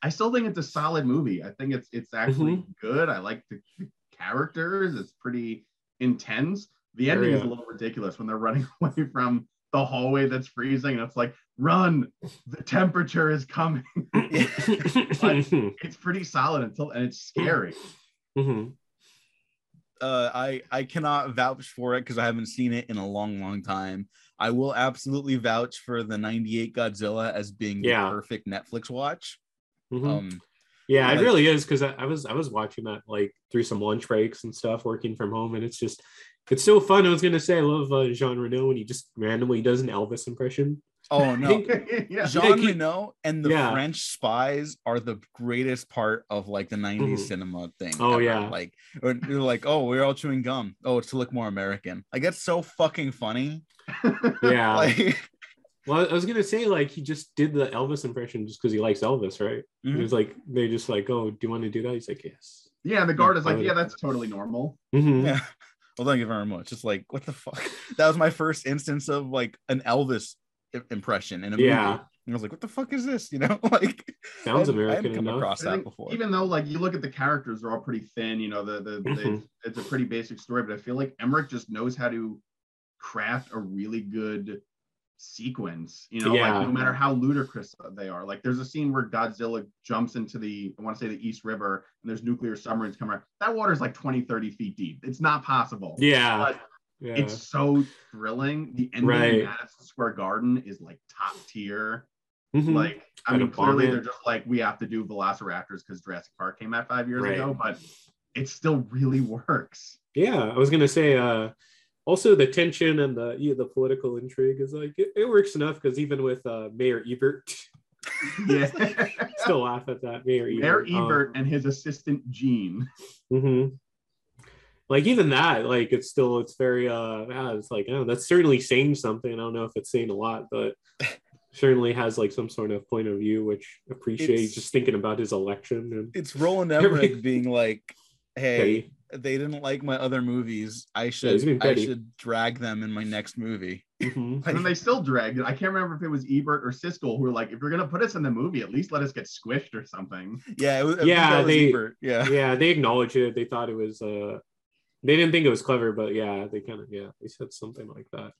I still think it's a solid movie. I think it's it's actually Mm-hmm. good. I like the, the characters. It's pretty intense. The ending is a little ridiculous when they're running away from the hallway that's freezing, and it's like, run! The temperature is coming. It's pretty solid until and it's scary. Mhm. Uh, I I cannot vouch for it because I haven't seen it in a long, long time. I will absolutely vouch for the '98 Godzilla as being the perfect Netflix watch. Mhm. Um, Yeah, Like- it really is because I, I was I was watching that like through some lunch breaks and stuff, working from home, and it's just it's so fun. I was gonna say I love uh, Jean Reno when he just randomly does an Elvis impression. Oh no, yeah. Jean he- Reno and the Yeah. French spies are the greatest part of like the '90s Mhm. cinema thing. Oh, ever. yeah. like or they're like, oh, we're all chewing gum. Oh, it's to look more American. Like that's so fucking funny. Yeah. Like, well, I was gonna say like he just did the Elvis impression just because he likes Elvis, right? Mhm. He was like they just like, oh, do you want to do that? He's like, yes. Yeah, and the guard is like, yeah, that's totally normal. Mhm. yeah. Well, thank you very much. It's like, what the fuck? That was my first instance of like an Elvis i- impression in a movie. Yeah. And I was like, what the fuck is this? You know, like Sounds I hadn't- I American hadn't come enough. across that before. Even though like you look at the characters, they're all pretty thin. You know, the the, the Mhm. it's, it's a pretty basic story, but I feel like Emmerich just knows how to craft a really good sequence. You know, Yeah. like no matter how ludicrous they are. Like there's a scene where Godzilla jumps into the I want to say the East River and there's nuclear submarines coming out. That water's like 20, 30 feet deep. It's not possible. Yeah. But yeah. it's so thrilling. The ending Right. in Madison Square Garden is like top tier. Mhm. Like, I mean, clearly they're just like, we have to do Velociraptors because Jurassic Park came out five years Right. ago, but it still really works. Yeah, I was gonna say uh also the tension and the yeah, the political intrigue is like it, it works enough because even with uh, Mayor Ebert, Yeah. still laugh at that Mayor Ebert. Mayor um, Ebert and his assistant Gene. mhm. Like even that, like it's still it's very uh yeah, it's like oh that's certainly saying something. I don't know if it's saying a lot, but certainly has like some sort of point of view which appreciates just thinking about his election and It's Roland Emmerich being like, "Hey, petty. they didn't like my other movies. I should he's being I should drag them in my next movie." Mhm. And they still dragged it. I can't remember if it was Ebert or Siskel who were like, if you're gonna put us in the movie, at least let us get squished or something. Yeah, it was, Yeah, that was they- Ebert. yeah. yeah, they acknowledged it. They thought it was uh they didn't think it was clever, but yeah, they kind of yeah, they said something like that.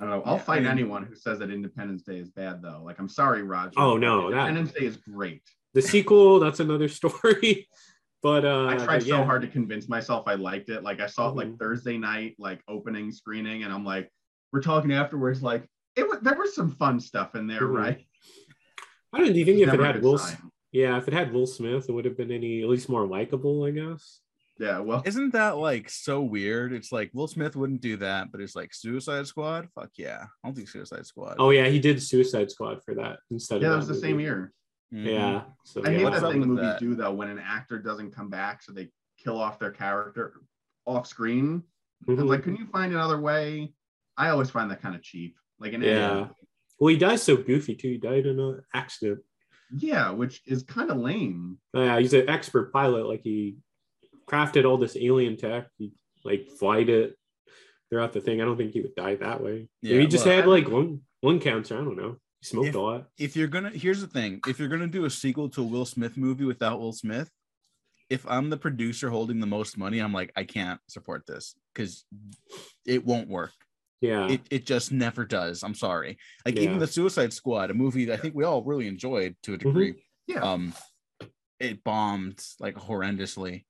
I don't know. I'll Yeah, I fight mean- anyone who says that Independence Day is bad though. Like I'm sorry, Roger. Oh, no, that- Independence Day is great. The sequel, that's another story. But uh I tried but so hard to convince myself I liked it. Like I saw it Mhm. like Thursday night, like opening screening, and I'm like, we're talking afterwards, like it was there was some fun stuff in there, Mhm. right? I don't know, do you think if it had Will sign. yeah, if it had Will Smith, it would have been any at least more likable, I guess. Yeah, well, Isn't that like so weird? It's like Will Smith wouldn't do that, but it's like Suicide Squad. Fuck yeah, I'll do Suicide Squad. Oh yeah, he did Suicide Squad for that instead yeah, of that was the same movie. year. Mhm. Yeah. So I yeah, hate that up thing movies that? do though when an actor doesn't come back, so they kill off their character off screen. It's Mhm. like, can you find another way? I always find that kind of cheap. Like an Yeah. Well, he dies so goofy too. He died in an accident. yeah, which is kind of lame. Oh, yeah, he's an expert pilot. Like he crafted all this alien tech. He like flight it throughout the thing. I don't think he would die that way. Yeah, Maybe he just well, had like lung lung cancer. I don't know. He smoked If- a lot. If you're gonna, here's the thing: if you're gonna do a sequel to a Will Smith movie without Will Smith, if I'm the producer holding the most money, I'm like, I can't support this because it won't work. Yeah. It it just never does. I'm sorry. Like Yeah. even the Suicide Squad, a movie that I think we all really enjoyed to a degree. Yeah. um it bombed like horrendously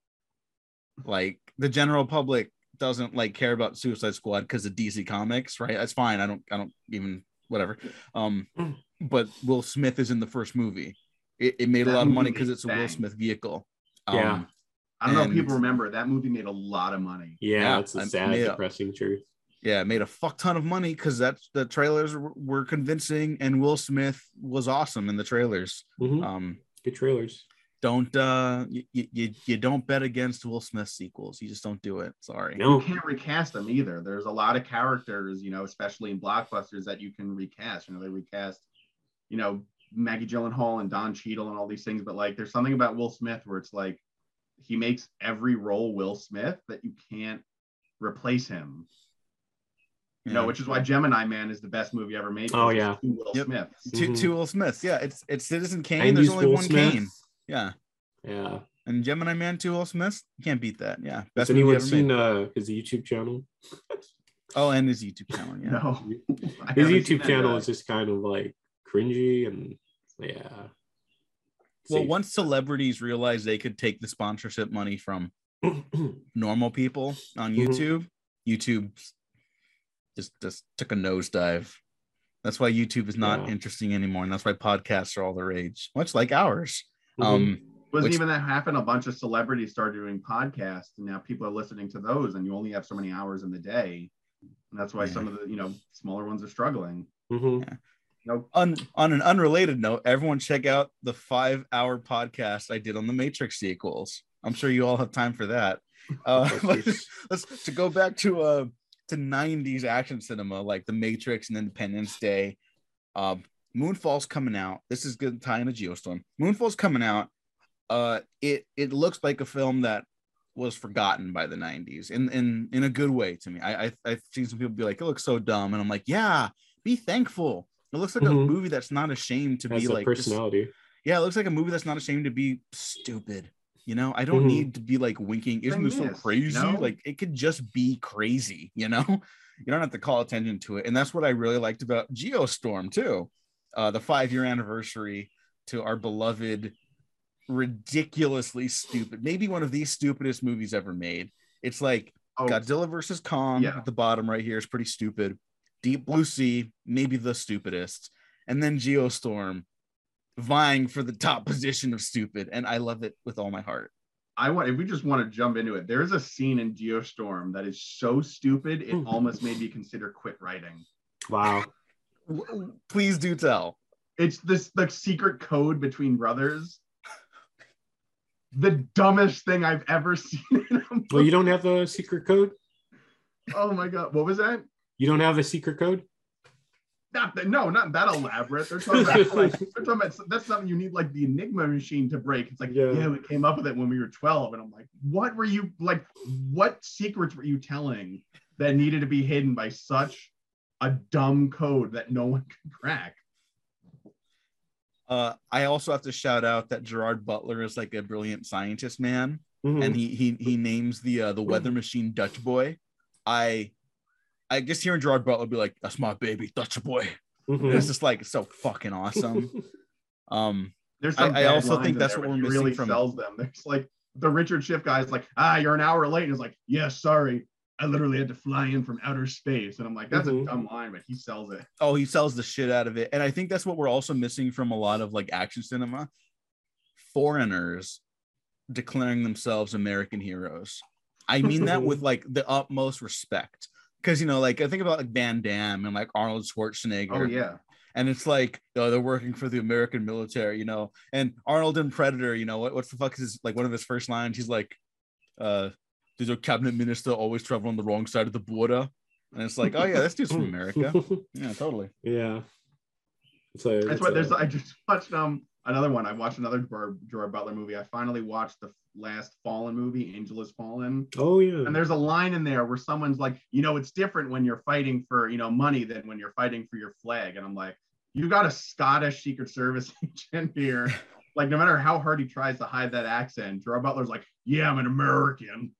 like the general public doesn't like care about suicide squad because of dc comics right that's fine i don't i don't even whatever um Mm. but will smith is in the first movie it, it made a lot of money because it's a will smith vehicle Yeah. um, I don't know if people remember that movie made a lot of money. yeah, yeah, it's a I- sad, yeah. depressing truth. yeah it made a fuck ton of money because that's the trailers were, were convincing and will smith was awesome in the trailers Mhm. um Good trailers. Don't uh you, you you don't bet against will smith sequels you just don't do it sorry No. You can't recast them either. There's a lot of characters, you know, especially in blockbusters that you can recast. You know, they recast, you know, Maggie Gyllenhaal and Don Cheadle and all these things, but like there's something about Will Smith where it's like he makes every role Will Smith that you can't replace him. You know, which is why Gemini Man is the best movie ever made. Oh, yeah. two Will Yep. Smiths. two, Mhm. two Will Smiths. Yeah, it's it's Citizen Kane. There's only Will one Smith. Kane. Yeah, Yeah. and Gemini Man, two Will Smiths. You can't beat that. Yeah, Has best movie anyone seen uh, his YouTube channel? Oh, and his YouTube channel. Yeah. No. His YouTube channel yet. is just kind of like cringy and yeah. Well, Safe. once celebrities realized they could take the sponsorship money from normal people on Mhm. YouTube, YouTube just just took a nosedive. That's why YouTube is not Yeah. interesting anymore, and that's why podcasts are all the rage, much like ours. Mhm. Um, wasn't Which- even that happen. A bunch of celebrities started doing podcasts, and now people are listening to those, and you only have so many hours in the day. And that's why Yeah. some of the you know smaller ones are struggling. Mm-hmm. No, on on an unrelated note, everyone check out the five hour podcast I did on the Matrix sequels. I'm sure you all have time for that. Uh, but let's to go back to uh to 90s action cinema like the Matrix and Independence Day. Um, Moonfall's coming out. This is good tie into Geostorm. Moonfall's coming out. Uh, it it looks like a film that was forgotten by the 90s in in in a good way to me. I, I I've seen some people be like, it looks so dumb, and I'm like, yeah, be thankful. It looks like Mhm. a movie that's not ashamed to Has be a like just- personality. yeah, it looks like a movie that's not ashamed to be stupid. You know, I don't Mhm. need to be like winking. Isn't this so crazy? no. Like it could just be crazy. You know, you don't have to call attention to it. And that's what I really liked about Geostorm too. Uh, the five year anniversary to our beloved, ridiculously stupid, maybe one of the stupidest movies ever made. It's like oh, Godzilla versus Kong Yeah. at the bottom right here is pretty stupid. Deep Blue Sea, maybe the stupidest. And then Geostorm vying for the top position of stupid. And I love it with all my heart. I want if we just want to jump into it. There's a scene in Geostorm that is so stupid it almost made me consider quit writing. Wow. W- Please do tell. It's this the secret code between brothers. The dumbest thing I've ever seen. in a Well, you don't have the secret code? Oh my god, what was that? You don't have a secret code? Not that, no, not that elaborate. They're talking about like they're talking about that's something you need like the Enigma machine to break. It's like Yeah. yeah. we came up with it when we were twelve, and I'm like, what were you like? What secrets were you telling that needed to be hidden by such a dumb code that no one could crack? Uh, I also have to shout out that Gerard Butler is like a brilliant scientist man, Mhm. and he he he names the uh, the weather machine Dutch Boy. I I just hearing Gerard Butler be like, "That's my baby, Dutch Boy." Mhm. It's just like so fucking awesome. Um, There's I- some I also think that's what we're missing really from- sells them. There's like the Richard Schiff guy is like, ah, you're an hour late, and it's like, yeah, sorry, I literally had to fly in from outer space, and I'm like, that's Mhm. a dumb line, but he sells it. oh, he sells the shit out of it, and I think that's what we're also missing from a lot of like action cinema. Foreigners declaring themselves American heroes. I mean that with like the utmost respect, because you know, like I think about like Van Damme and like Arnold Schwarzenegger. Oh yeah. and it's like oh they're working for the american military you know and arnold in predator you know what, what's the fuck is his, like one of his first lines he's like uh does your cabinet minister always travel on the wrong side of the border and it's like oh yeah this dude's from america yeah totally yeah. So That's it's what there's. I just watched um another one. I watched another Gerard, Gerard Butler movie. I finally watched the last Fallen movie, Angel Has Fallen. Oh yeah. And there's a line in there where someone's like, you know, it's different when you're fighting for you know money than when you're fighting for your flag. And I'm like, you got a Scottish Secret Service agent here. Like no matter how hard he tries to hide that accent, Gerard Butler's like, yeah, I'm an American.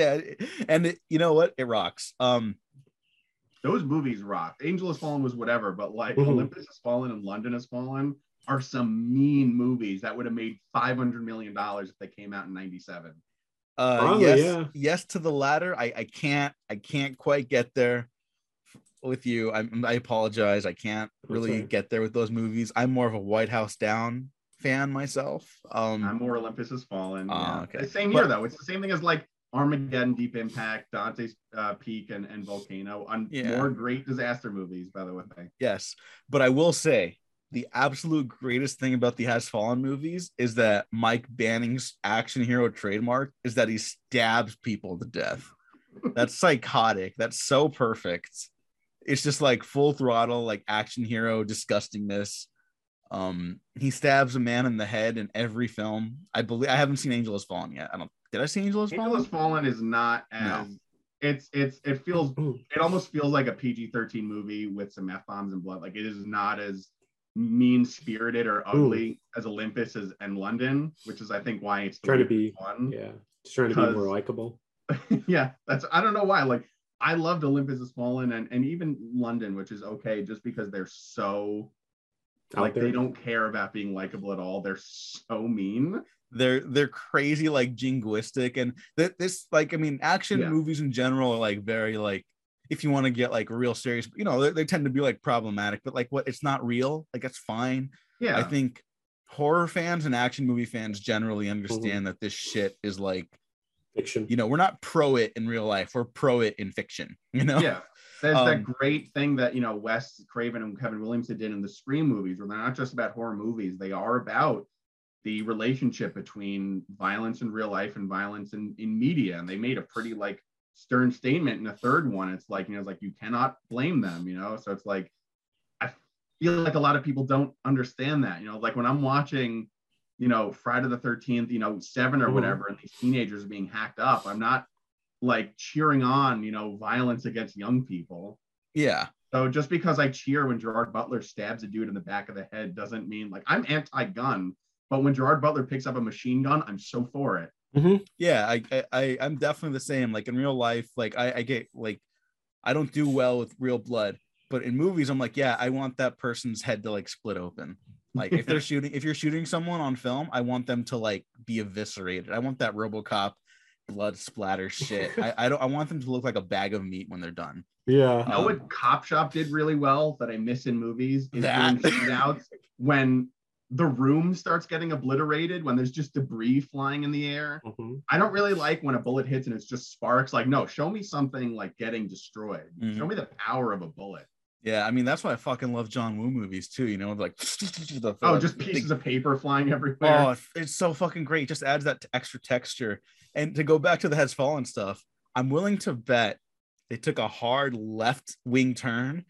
Yeah and it, you know what it rocks um Those movies rock. Angel Has Fallen was whatever, but like Mhm. Olympus Has Fallen and London Has Fallen are some mean movies that would have made 500 million dollars if they came out in 97. uh Probably, yes yeah. yes to the latter i i can't i can't quite get there with you i i apologize i can't really all right. get there with those movies i'm more of a white house down fan myself um I'm more Olympus Has Fallen. Oh, yeah. okay. The same But- year though. It's the same thing as like Armageddon, Deep Impact, Dante's uh, Peak, and, and Volcano. On Yeah. more great disaster movies, by the way. Yes, but I will say the absolute greatest thing about the Has Fallen movies is that Mike Banning's action hero trademark is that he stabs people to death. That's psychotic. That's so perfect. It's just like full throttle, like action hero disgustingness. Um, he stabs a man in the head in every film. I believe I haven't seen Angel Has Fallen yet. I don't. Did I see Angel Has Angel Fallen? Has Fallen is not as No. it's it's it feels it almost feels like a PG-13 movie with some F bombs and blood. Like it is not as mean spirited or ugly as Olympus is and London, which is I think why it's Trying to be- one. yeah. Just trying to be more likable. yeah, that's I don't know why. Like I loved Olympus Has Fallen and, and even London, which is okay just because they're so Out like there. they don't care about being likable at all. They're so mean. they're they're crazy like jingoistic and that this like i mean action Yeah. movies in general are like very like if you want to get like real serious you know they, they tend to be like problematic but like what it's not real like that's fine Yeah. i think horror fans and action movie fans generally understand mm-hmm. that this shit is like fiction. you know we're not pro it in real life we're pro it in fiction you know yeah. There's that Um, great thing that you know Wes Craven and Kevin Williamson did in the Scream movies, where they're not just about horror movies; they are about the relationship between violence in real life and violence in, in media. And they made a pretty like stern statement in the third one. It's like you know, it's like you cannot blame them, you know. So it's like I feel like a lot of people don't understand that, you know. Like when I'm watching, you know, Friday the Thirteenth, you know, Seven or Mhm. whatever, and these teenagers are being hacked up. I'm not like cheering on, you know, violence against young people. yeah. So just because I cheer when Gerard Butler stabs a dude in the back of the head doesn't mean like I'm anti-gun, but when Gerard Butler picks up a machine gun, I'm so for it. Mm-hmm. yeah I, I I i'm definitely the same. Like in real life like i i get like i don't do well with real blood but in movies i'm like yeah i want that person's head to like split open. Like if they're shooting if you're shooting someone on film i want them to like be eviscerated. I want that robocop blood splatter shit i, I don't i want them to look like a bag of meat when they're done Yeah. You know Um, what Cop Shop did really well that I miss in movies is That. doing shootouts when the room starts getting obliterated when there's just debris flying in the air. Mhm. I don't really like when a bullet hits and it's just sparks. Like, no, show me something like getting destroyed. Mhm. Show me the power of a bullet. Yeah, I mean that's why I fucking love John Woo movies too. You know, like the, Oh, just pieces of paper flying everywhere. Oh, it's- so fucking great. It just adds that extra texture. And to go back to the Has Fallen stuff, I'm willing to bet they took a hard left wing turn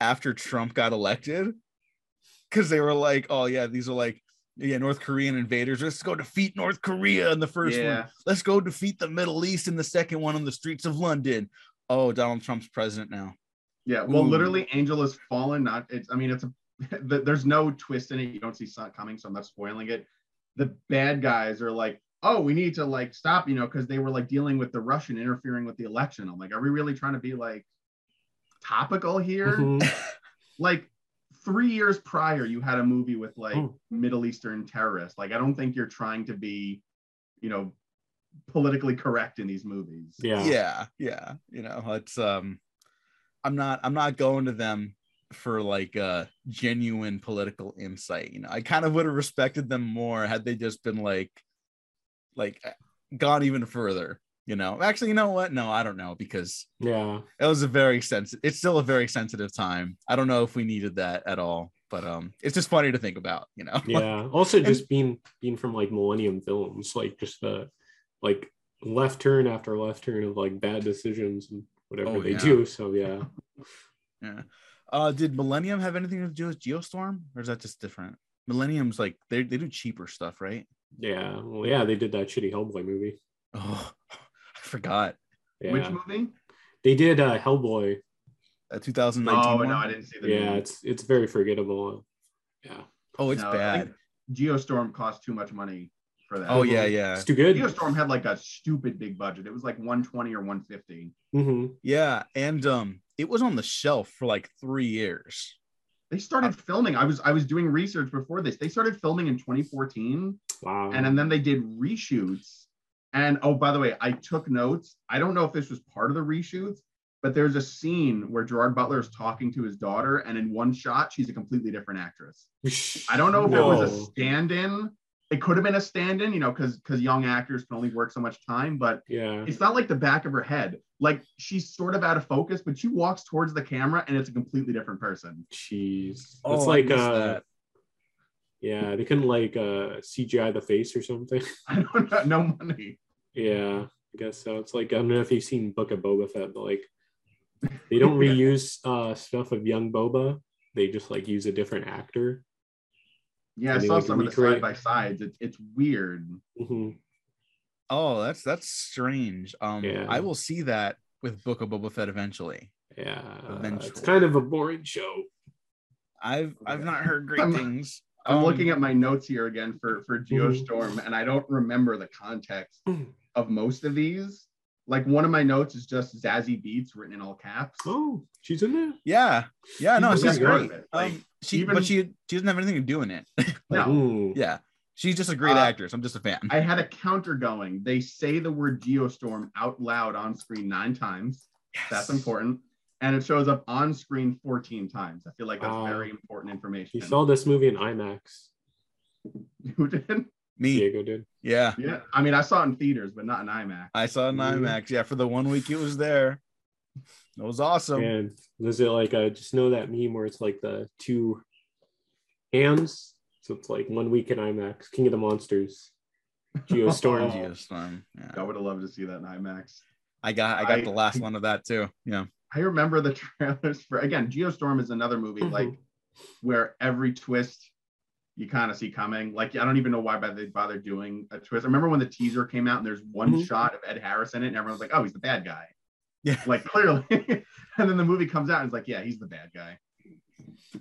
after Trump got elected because they were like, oh yeah, these are like yeah North Korean invaders. Let's go defeat North Korea in the first Yeah. one. Let's go defeat the Middle East in the second one on the streets of London. Oh, Donald Trump's president now. Yeah, well, Ooh. literally, Angel has fallen. Not it's. I mean, it's a. the- There's no twist in it. You don't see something coming, so I'm not spoiling it. The bad guys are like, oh, we need to like stop, you know, because they were like dealing with the Russian interfering with the election. I'm like, are we really trying to be like topical here? Mhm. Like three years prior, you had a movie with like Hmm. Middle Eastern terrorists. Like, I don't think you're trying to be, you know, politically correct in these movies. Yeah. yeah yeah you know it's um i'm not i'm not going to them for like uh genuine political insight you know? I kind of would have respected them more had they just been like like uh, gone even further you know? Actually you know what? No i don't know because Yeah. it was a very sensitive it's still a very sensitive time. I don't know if we needed that at all but um it's just funny to think about you know? Yeah. Also just being being from like Millennium Films, like just the like left turn after left turn of like bad decisions and whatever Oh, they yeah. do. So yeah. yeah uh did millennium have anything to do with geostorm or is that just different millennium's like they, they do cheaper stuff right Yeah. Well, yeah, they did that shitty Hellboy movie. Oh, I forgot. Yeah. Which movie? They did uh Hellboy. A 2019 Oh one? no, I didn't see the Yeah, movie. it's it's very forgettable. Yeah. Oh, it's No, bad. think Geostorm cost too much money for that. Oh yeah, yeah, It's too good. Geostorm had like a stupid big budget. It was like 120 or 150. hmm yeah. And um, it was on the shelf for like three years. They started filming. I was I was doing research before this. They started filming in 2014, Wow. and, and then they did reshoots. And oh, by the way, I took notes. I don't know if this was part of the reshoots, but there's a scene where Gerard Butler is talking to his daughter, and in one shot, she's a completely different actress. I don't know if it was a stand-in. It could have been a stand-in, you know, because because young actors can only work so much time, but Yeah. it's not like the back of her head. Like she's sort of out of focus, but she walks towards the camera and it's a completely different person. Jeez. It's Oh, I like uh that. yeah, they couldn't like uh CGI the face or something. I don't know, no money. Yeah, I guess so. It's like I don't know if you've seen Book of Boba Fett, but like they don't reuse uh stuff of young Boba. They just like use a different actor. Yeah, I saw some of the side by sides. It's it's weird. hmm Oh, that's that's strange. Um, Yeah. I will see that with Book of Boba Fett eventually. Yeah, Eventually. it's kind of a boring show. I've I've not heard great I'm- things. I'm Um, looking at my notes here again for for Geostorm, and I don't remember the context of most of these. Like one of my notes is just Zazie Beetz written in all caps. Oh, she's in there. Yeah, yeah, no, She's she's the best part great. Like, um, she even- but she she doesn't have anything to do in it. No. Ooh. yeah, she's just a great Uh, actress. I'm just a fan. I had a counter going. They say the word Geostorm out loud on screen nine times. Yes. That's important. And it shows up on screen 14 times. I feel like that's Wow. very important information. You saw this movie in IMAX. Who did? Me, Diego did. yeah. Yeah. I mean, I saw it in theaters, but not in IMAX. I saw it in Mhm. IMAX. Yeah, for the one week it was there. It was awesome. And was it like I just know that meme where it's like the two hands? So it's like one week in IMAX, King of the Monsters, Geostorm. Geostorm. I would have loved to see that in IMAX. I got I got I- the last one of that too. Yeah. I remember the trailers for again, Geostorm is another movie Mhm. like where every twist you kind of see coming. Like I don't even know why they bother doing a twist. I remember when the teaser came out and there's one Mhm. shot of Ed Harris in it, and everyone's like, "Oh, he's the bad guy." Yeah. Like clearly, and then the movie comes out and it's like, "Yeah, he's the bad guy."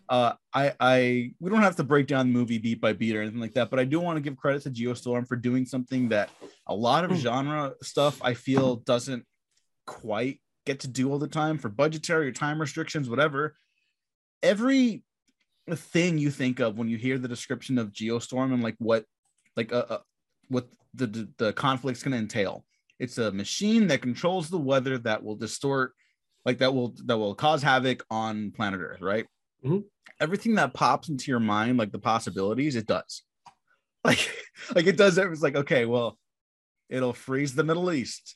Uh I I we don't have to break down the movie beat by beat or anything like that, but I do want to give credit to Geostorm for doing something that a lot of Hmm. genre stuff I feel doesn't quite get to do all the time for budgetary or time restrictions, whatever. Every thing you think of when you hear the description of Geostorm and like what like uh, uh what the, the the conflict's going to entail. It's a machine that controls the weather that will distort like that will that will cause havoc on planet Earth, right? Mhm. everything that pops into your mind, like the possibilities, it does. Like, like it does. It was like, okay, well, it'll freeze the Middle East.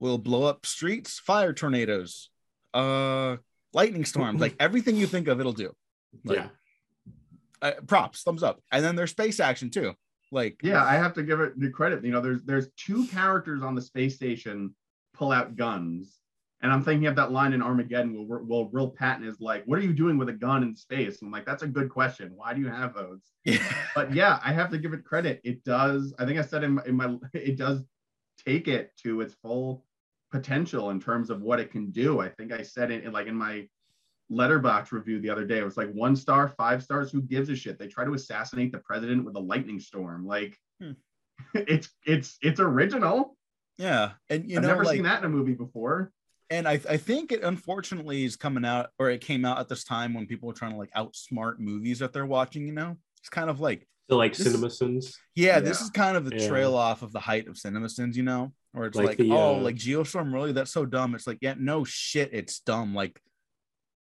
We'll blow up streets, fire tornadoes, uh, lightning storms. like everything you think of, it'll do. Like, yeah. uh, props, thumbs up. And then there's space action too. Like, Yeah, I have to give it the credit. You know, there's there's two characters on the space station pull out guns, and I'm thinking of that line in Armageddon where, where Will Patton is like, "What are you doing with a gun in space?" And I'm like, "That's a good question. Why do you have those?" yeah, But yeah, I have to give it credit. It does. I think I said in my, in my it does take it to its full potential in terms of what it can do. I think I said it in, like in my Letterboxd review the other day. It was like one star, five stars. Who gives a shit? They try to assassinate the president with a lightning storm. Like Hmm. it's it's it's original. yeah. And you I've know, never like, seen that in a movie before. and I, I think it unfortunately is coming out or it came out at this time when people were trying to like outsmart movies that they're watching you know it's kind of like So like This- cinema sins. yeah, this is kind of the Yeah. trail off of the height of cinemasins you know or it's Like like, the, oh uh, like geostorm really that's so dumb it's like yeah no shit it's dumb like y-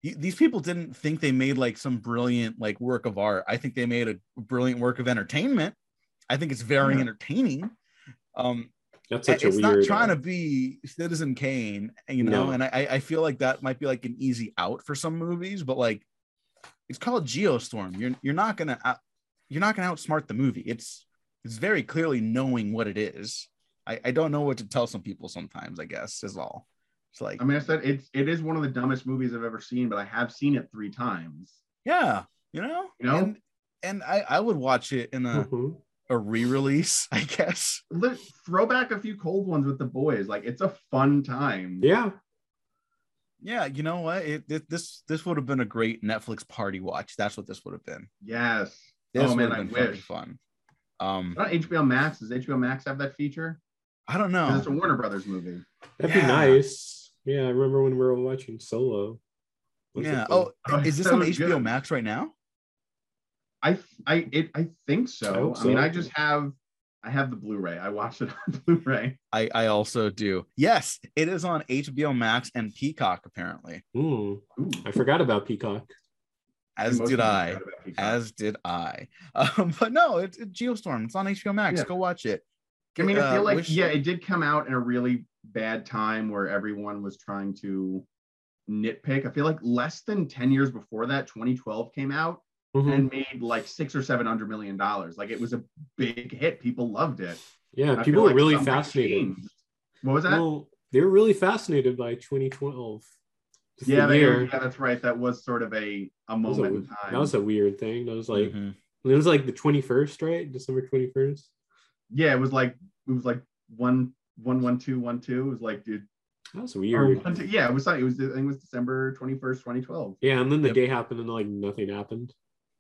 these people didn't think they made like some brilliant like work of art i think they made a brilliant work of entertainment i think it's very Yeah. entertaining um That's such a it's weird. not trying uh, to be Citizen Kane, you know, No. and I I feel like that might be like an easy out for some movies, but like it's called Geostorm. You're you're not gonna out, you're not gonna outsmart the movie. It's it's very clearly knowing what it is. I I don't know what to tell some people sometimes. I guess is all. It's like I mean, I said it's it is one of the dumbest movies I've ever seen, but I have seen it three times. yeah, you know, You know? and and I I would watch it in a Mhm. a re-release, I guess. Li- Throw back a few cold ones with the boys. Like it's a fun time. Yeah. Yeah, you know what? It, it this this would have been a great Netflix party watch. That's what this would have been. Yes. This oh would man, have I been wish. fun. Um, Not HBO Max. Does HBO Max have that feature? I don't know. It's a Warner Brothers movie. That'd Yeah. be nice. Yeah, I remember when we were watching Solo. What's Yeah. Oh, Oh, is this that on HBO good. Max right now? I I it I think so. I I, mean. I just have I have the Blu-ray. I watched it on Blu-ray. I I also do. Yes, it is on HBO Max and Peacock apparently. Hmm, Ooh, I forgot about Peacock. As did I. forgot about Peacock. As did I. Um, but no, it's, it's Geostorm. It's on HBO Max. Yeah. Go watch it. I mean, I Uh, feel like wish- yeah, it did come out in a really bad time where everyone was trying to nitpick. I feel like less than 10 years before that, 2012 came out Mhm. and made like six or seven hundred million dollars. Like it was a big hit. People loved it. Yeah, I people were like really fascinated. changed. What was that? Well, they were really fascinated by 2012. Yeah, they, year. yeah, that's right. That was sort of a, a That was a, moment in time. that was a weird thing. That was like Mhm. it was like the 21st, right? December 21st. Yeah, it was like it was like one one one two one two. It was like dude, That was or weird. one, two, yeah, it was like it was I think it was December twenty first, twenty twelve. Yeah, and then the Yep. day happened and like nothing happened.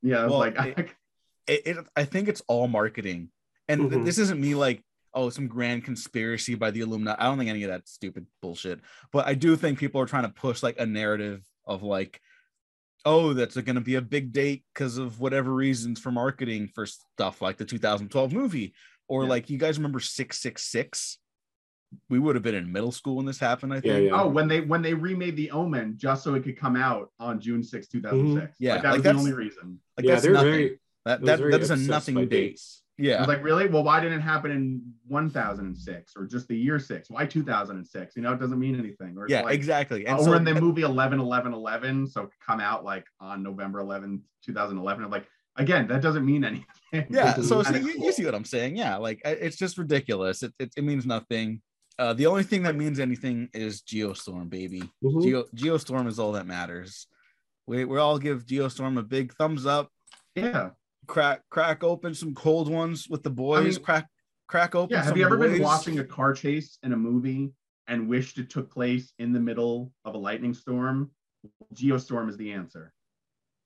Yeah, I Well, like, it- it, it I think it's all marketing. And th- Mhm. this isn't me like, oh, some grand conspiracy by the Illuminati. I don't think any of that stupid bullshit. But I do think people are trying to push like a narrative of like, oh, that's going to be a big date because of whatever reasons for marketing for stuff like the 2012 movie. Or Yeah. like, you guys remember 666? We would have been in middle school when this happened, I think. yeah. oh, when they when they remade the Omen just so it could come out on June 6, 2006. Mm-hmm. Yeah, like, that like was the only reason. Like, yeah, that's nothing. very that, that, that is a nothing by date. dates. I Yeah. was like, really? Well, why didn't it happen in 1006 or just the year six? Why 2006? You know, it doesn't mean anything. Or yeah, like, exactly. And or so in the movie 11 11 11 so come out like on november 11 2011 I'm like again that doesn't mean anything. Yeah so, you, cool. you see what i'm saying. Yeah like it's just ridiculous. It, it, it means nothing. Uh the only thing that means anything is geostorm baby. Mhm. Geo, geostorm is all that matters. We, we all give geostorm a big thumbs up. Yeah. Crack crack open some cold ones with the boys. mean- crack crack open yeah have you ever boys. been watching a car chase in a movie and wished it took place in the middle of a lightning storm? Geostorm is the answer.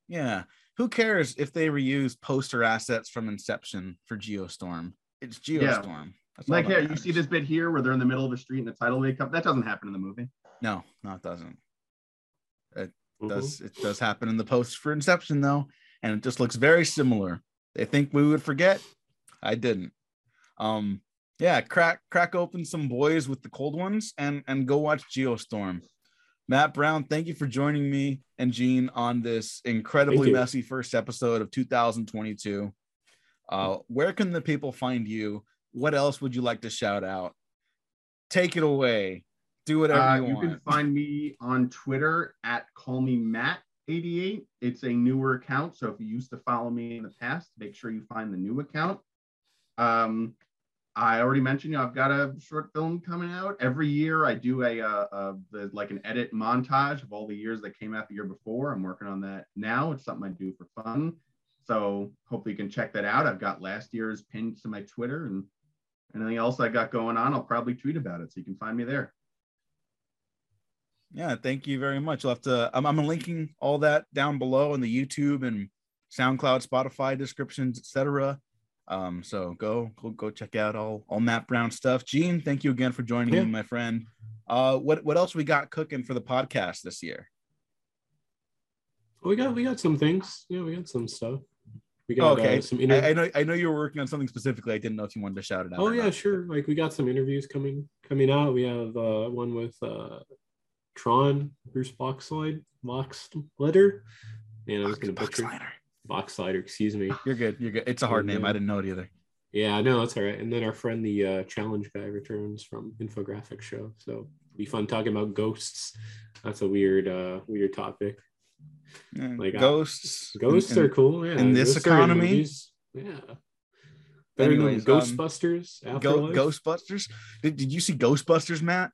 Yeah who cares if they reuse poster assets from inception for geostorm it's geostorm That's all like that yeah you see this bit here where they're in the middle of a street and the title wave comes that doesn't happen in the movie no no it doesn't Mhm. does it does happen in the post for Inception though, and it just looks very similar. They think we would forget. I didn't. Um, yeah, crack crack open some boys with the cold ones and and go watch Geostorm. Matt Brown, thank you for joining me and Gene on this incredibly messy first episode of 2022. Uh, where can the people find you? What else would you like to shout out? Take it away. Do whatever uh, you, you want. You can find me on Twitter at call me Matt 88. It's a newer account. So if you used to follow me in the past, make sure you find the new account. Um, I already mentioned, you know, I've got a short film coming out every year. I do a, uh, a, a, like an edit montage of all the years that came out the year before. I'm working on that now. It's something I do for fun. So hopefully you can check that out. I've got last year's pinned to my Twitter and anything else I got going on, I'll probably tweet about it. So you can find me there. Yeah, thank you very much. I'll have to, I'm, I'm linking all that down below in the YouTube and SoundCloud, Spotify descriptions, etc. Um, so go, go, go check out all, all Matt Brown stuff. Gene, thank you again for joining yeah. me, my friend. Uh, what, what else we got cooking for the podcast this year? we got, we got some things. Yeah, we got some stuff. We got okay. Uh, some inter- I, I, know I know you were working on something specifically. I didn't know if you wanted to shout it out. Oh yeah, not. sure. Like we got some interviews coming coming out. We have uh, one with uh, Tron, Bruce Boxslide, Boxleiter. Man, I was gonna butcher Boxlider. Excuse me. You're good. You're good. It's a hard and, name. I didn't know it either. Yeah, no, that's all right. And then our friend, the uh, challenge guy, returns from infographic show. So it'll be fun talking about ghosts. That's a weird, uh, weird topic. Like uh, ghosts. ghosts in, are cool. Yeah. In this ghosts economy. Yeah. Better Anyways, than um, Ghostbusters. Um, Go, Ghostbusters. Did, did you see Ghostbusters, Matt?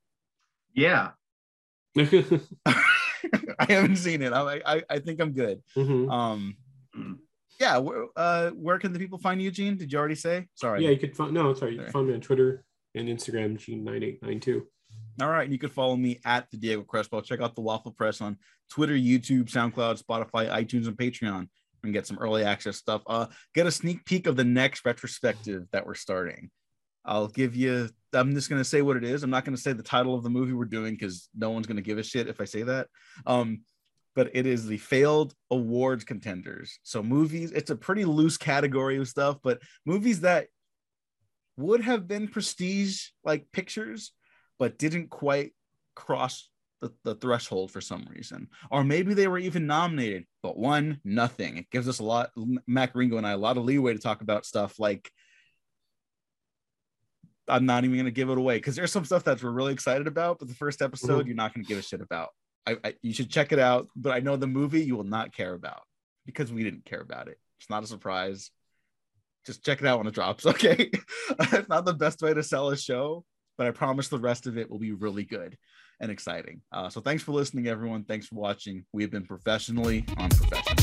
Yeah. I haven't seen it. I I, I think I'm good. Mm-hmm. Um, yeah. Where, uh, where can the people find you, Gene? Did you already say? Sorry. Yeah, you could find. No, sorry. You can find me on Twitter and Instagram, Gene nine eight nine two. All right. And you can follow me at the Diego Crespo. Check out the Waffle Press on Twitter, YouTube, SoundCloud, Spotify, iTunes, and Patreon and get some early access stuff. Uh, get a sneak peek of the next retrospective that we're starting. I'll give you, I'm just going to say what it is. I'm not going to say the title of the movie we're doing because no one's going to give a shit if I say that. Um, but it is the failed awards contenders. So movies, it's a pretty loose category of stuff, but movies that would have been prestige like pictures but didn't quite cross the, the threshold for some reason. Or maybe they were even nominated, but won nothing. It gives us a lot, Mac Ringo and I, a lot of leeway to talk about stuff like I'm not even going to give it away because there's some stuff that we're really excited about, but the first episode mm-hmm. you're not going to give a shit about. I, I, you should check it out, but I know the movie you will not care about because we didn't care about it. It's not a surprise. Just check it out when it drops. Okay, it's not the best way to sell a show, but I promise the rest of it will be really good and exciting. Uh, so thanks for listening, everyone. Thanks for watching. We have been professionally unprofessional.